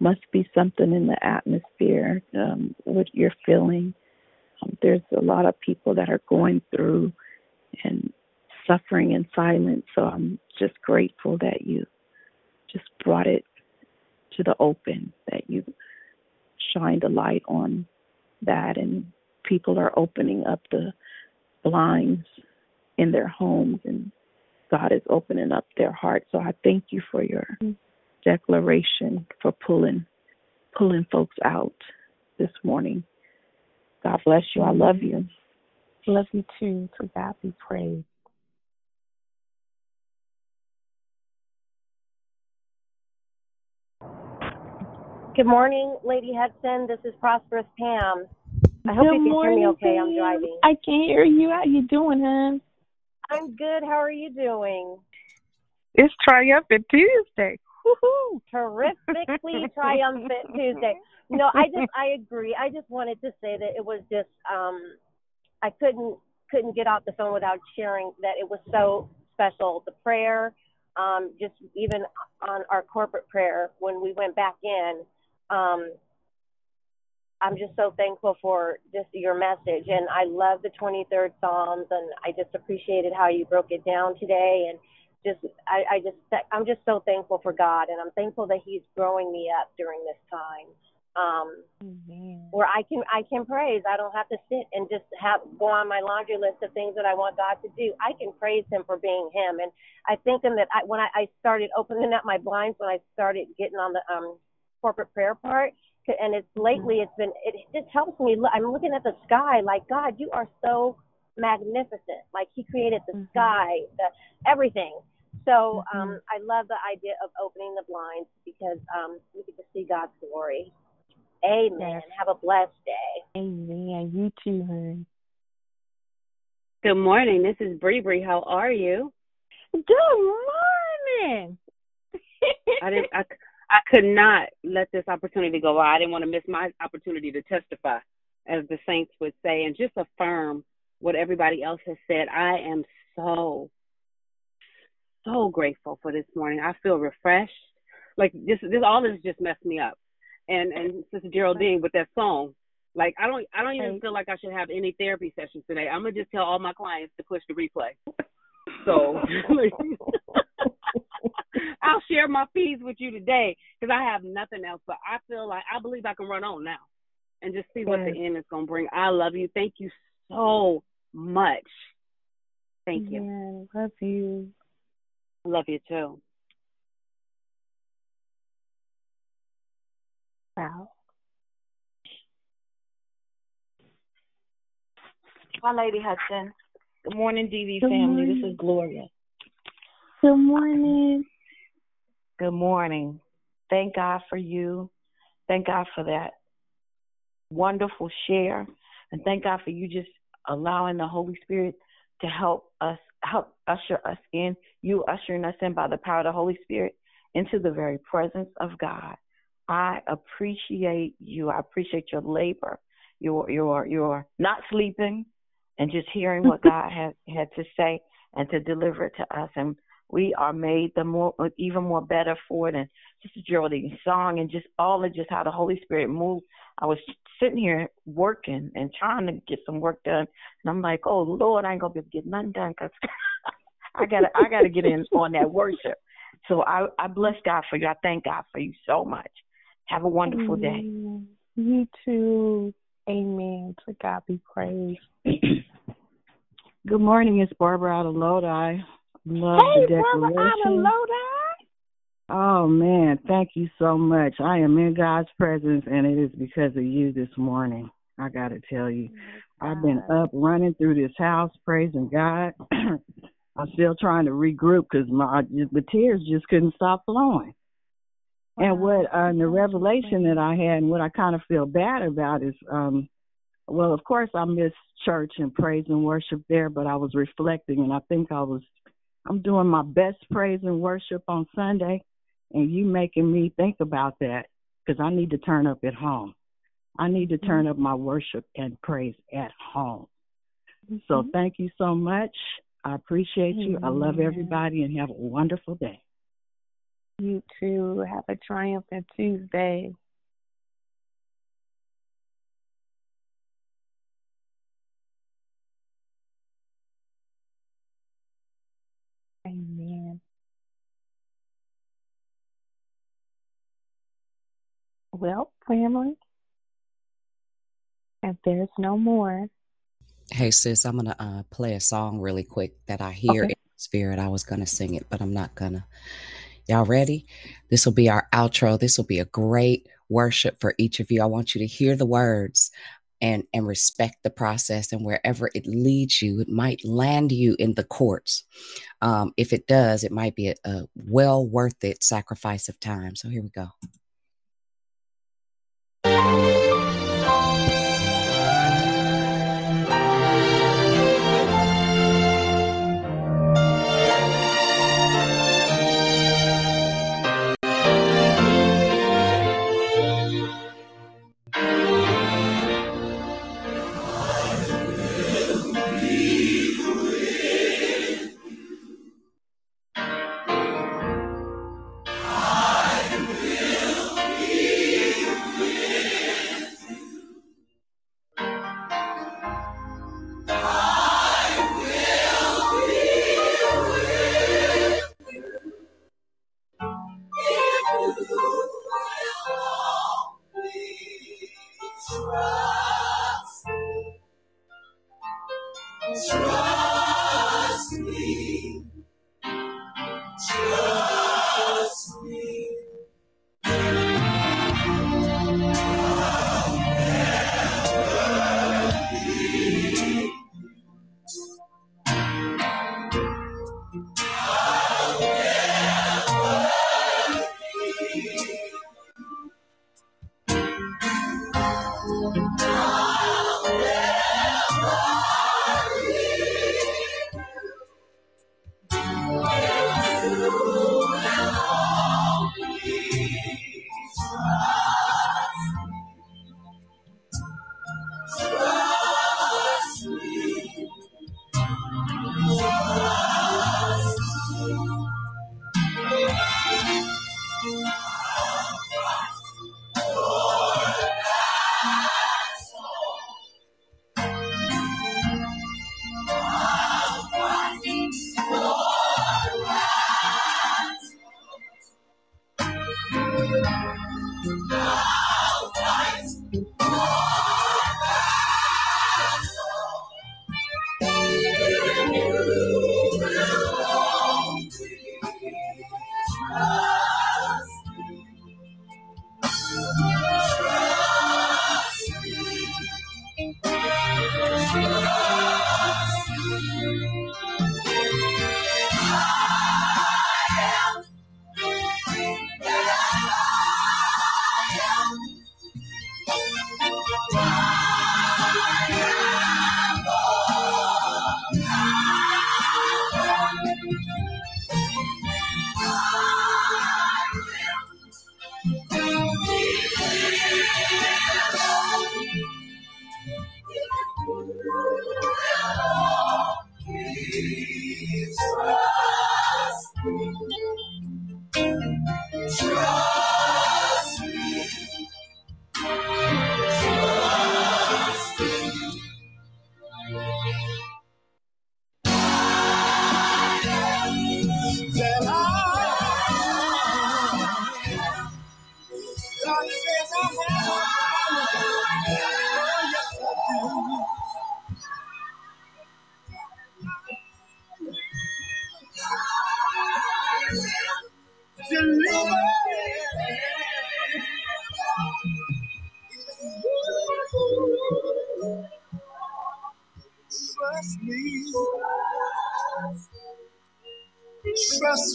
Must be something in the atmosphere, um, what you're feeling. Um, there's a lot of people that are going through and suffering in silence. So I'm just grateful that you just brought it to the open, that you shined a light on that, and people are opening up the blinds in their homes, and God is opening up their hearts. So I thank you for your declaration for pulling pulling folks out this morning. God bless you. I love you. Love you too. To God be praised. Good morning, Lady Hudson. This is Prosperous Pam. I hope Good you can hear me morning, okay. I'm Pam. driving. I can hear you. How you doing, hon? I'm good. How are you doing? It's Triumphant Tuesday. Woohoo! Terrifically triumphant Tuesday. No, I just I agree. I just wanted to say that it was just um I couldn't couldn't get off the phone without sharing that it was so special. The prayer, um, just even on our corporate prayer when we went back in, um, I'm just so thankful for just your message, and I love the 23rd Psalms, and I just appreciated how you broke it down today, and just I, I just I'm just so thankful for God, and I'm thankful that He's growing me up during this time, um, where I can I can praise. I don't have to sit and just have go on my laundry list of things that I want God to do. I can praise Him for being Him, and I think that I, when I, I started opening up my blinds, when I started getting on the um, corporate prayer part, and it's lately it's been it just helps me look i'm looking at the sky like god you are so magnificent like he created the sky the everything So um, I love the idea of opening the blinds because um, we get to see God's glory. Amen. Yes. Have a blessed day. Amen. You too, honey. Good morning. This is Bree Bree. How are you? Good morning. I didn't. I, I could not let this opportunity go by. I didn't want to miss my opportunity to testify, as the saints would say, and just affirm what everybody else has said. I am so, so grateful for this morning. I feel refreshed. Like this, this all this just messed me up. And and Sister Geraldine with that song, like I don't, I don't even feel like I should have any therapy sessions today. I'm gonna just tell all my clients to push the replay. So. I'll share my fees with you today because I have nothing else. But I feel like I believe I can run on now and just see what Yes. the end is going to bring. I love you. Thank you so much. Thank you. Yeah, love you. I love you too. Wow. Hi, Lady Hudson. Good morning, DV Good family. This is Gloria. Good morning. Good morning. Thank God for you. Thank God for that wonderful share. And thank God for you just allowing the Holy Spirit to help us, help usher us in, you ushering us in by the power of the Holy Spirit into the very presence of God. I appreciate you. I appreciate your labor, your your your not sleeping and just hearing what God had had to say and to deliver it to us. And we are made the more even more better for it. And Sister Geraldine's song and just all of just how the Holy Spirit moved. I was sitting here working and trying to get some work done, and I'm like, oh Lord, I ain't gonna be able to get nothing done because I gotta I gotta get in on that worship. So I I bless God for you. I thank God for you so much. Have a wonderful day. You too. Amen. To God be praised. Good morning, it's Barbara out of Lodi. Love Hey, the Barbara out of declaration. Lodi. Oh man, thank you so much. I am in God's presence and it is because of you this morning. I gotta tell you. I've been up running through this house praising God. I'm still trying to regroup because my the tears just couldn't stop flowing. And what uh, the revelation that I had and what I kind of feel bad about is um well, of course, I miss church and praise and worship there, but I was reflecting, and I think I was, I'm doing my best praise and worship on Sunday, and you making me think about that because I need to turn up at home. I need to turn up my worship and praise at home. So mm-hmm. thank you so much. I appreciate you. I love everybody, and have a wonderful day. You too. Have a triumphant Tuesday. Well, family, if there's no more, Hey, sis, I'm gonna uh, play a song really quick that I hear Okay. in spirit. I was gonna sing it, but I'm not gonna. Y'all ready? This will be our outro. This will be a great worship for each of you. I want you to hear the words and and respect the process. And wherever it leads you, it might land you in the courts. Um, if it does, it might be a, a well worth it sacrifice of time. So here we go.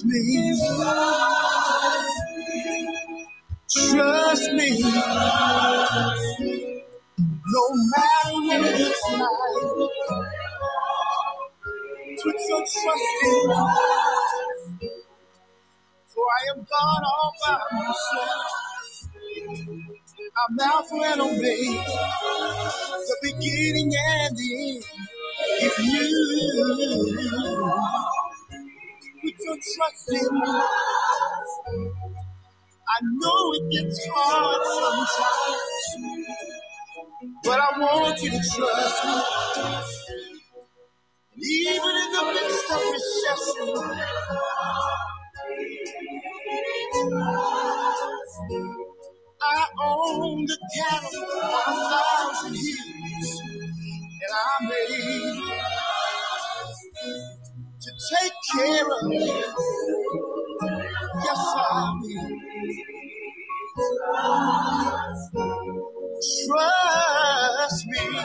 Me. Even in the midst of recession, I own the cattle on a thousand hills, and I'm able to take care of you. Yes, I will. Trust me.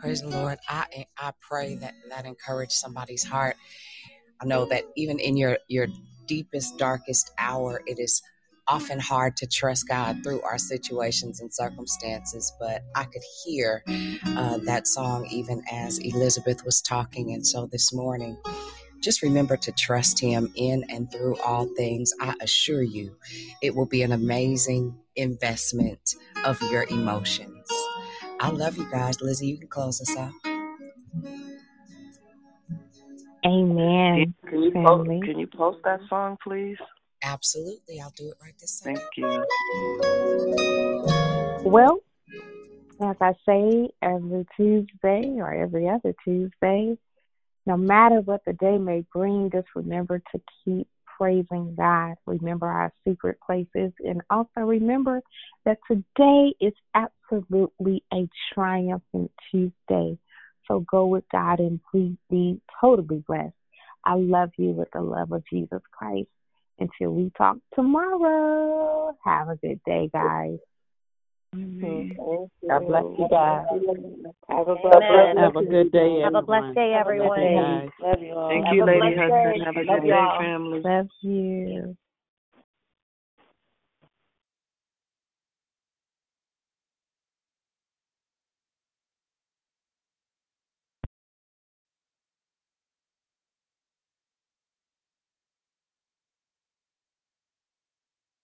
Praise the Lord. I I pray that that encouraged somebody's heart. I know that even in your your deepest darkest hour, it is often hard to trust God through our situations and circumstances. But I could hear uh, that song even as Elizabeth was talking, and so this morning. Just remember to trust Him in and through all things. I assure you, it will be an amazing investment of your emotions. I love you guys. Lizzie, you can close us out. Amen. Can you post, can you post that song, please? Absolutely. I'll do it right this second. Thank you. Well, as I say every Tuesday or every other Tuesday, no matter what the day may bring, just remember to keep praising God. Remember our secret places. And also remember that today is absolutely a triumphant Tuesday. So go with God and please be totally blessed. I love you with the love of Jesus Christ. Until we talk tomorrow, have a good day, guys. Mm-hmm. God bless you guys. Have a Amen. blessed Have a good day, Have a blessed day, Have a everyone. day. Love you all. Thank you, Lady blessed Hudson. day. Have a good day, family. Love you.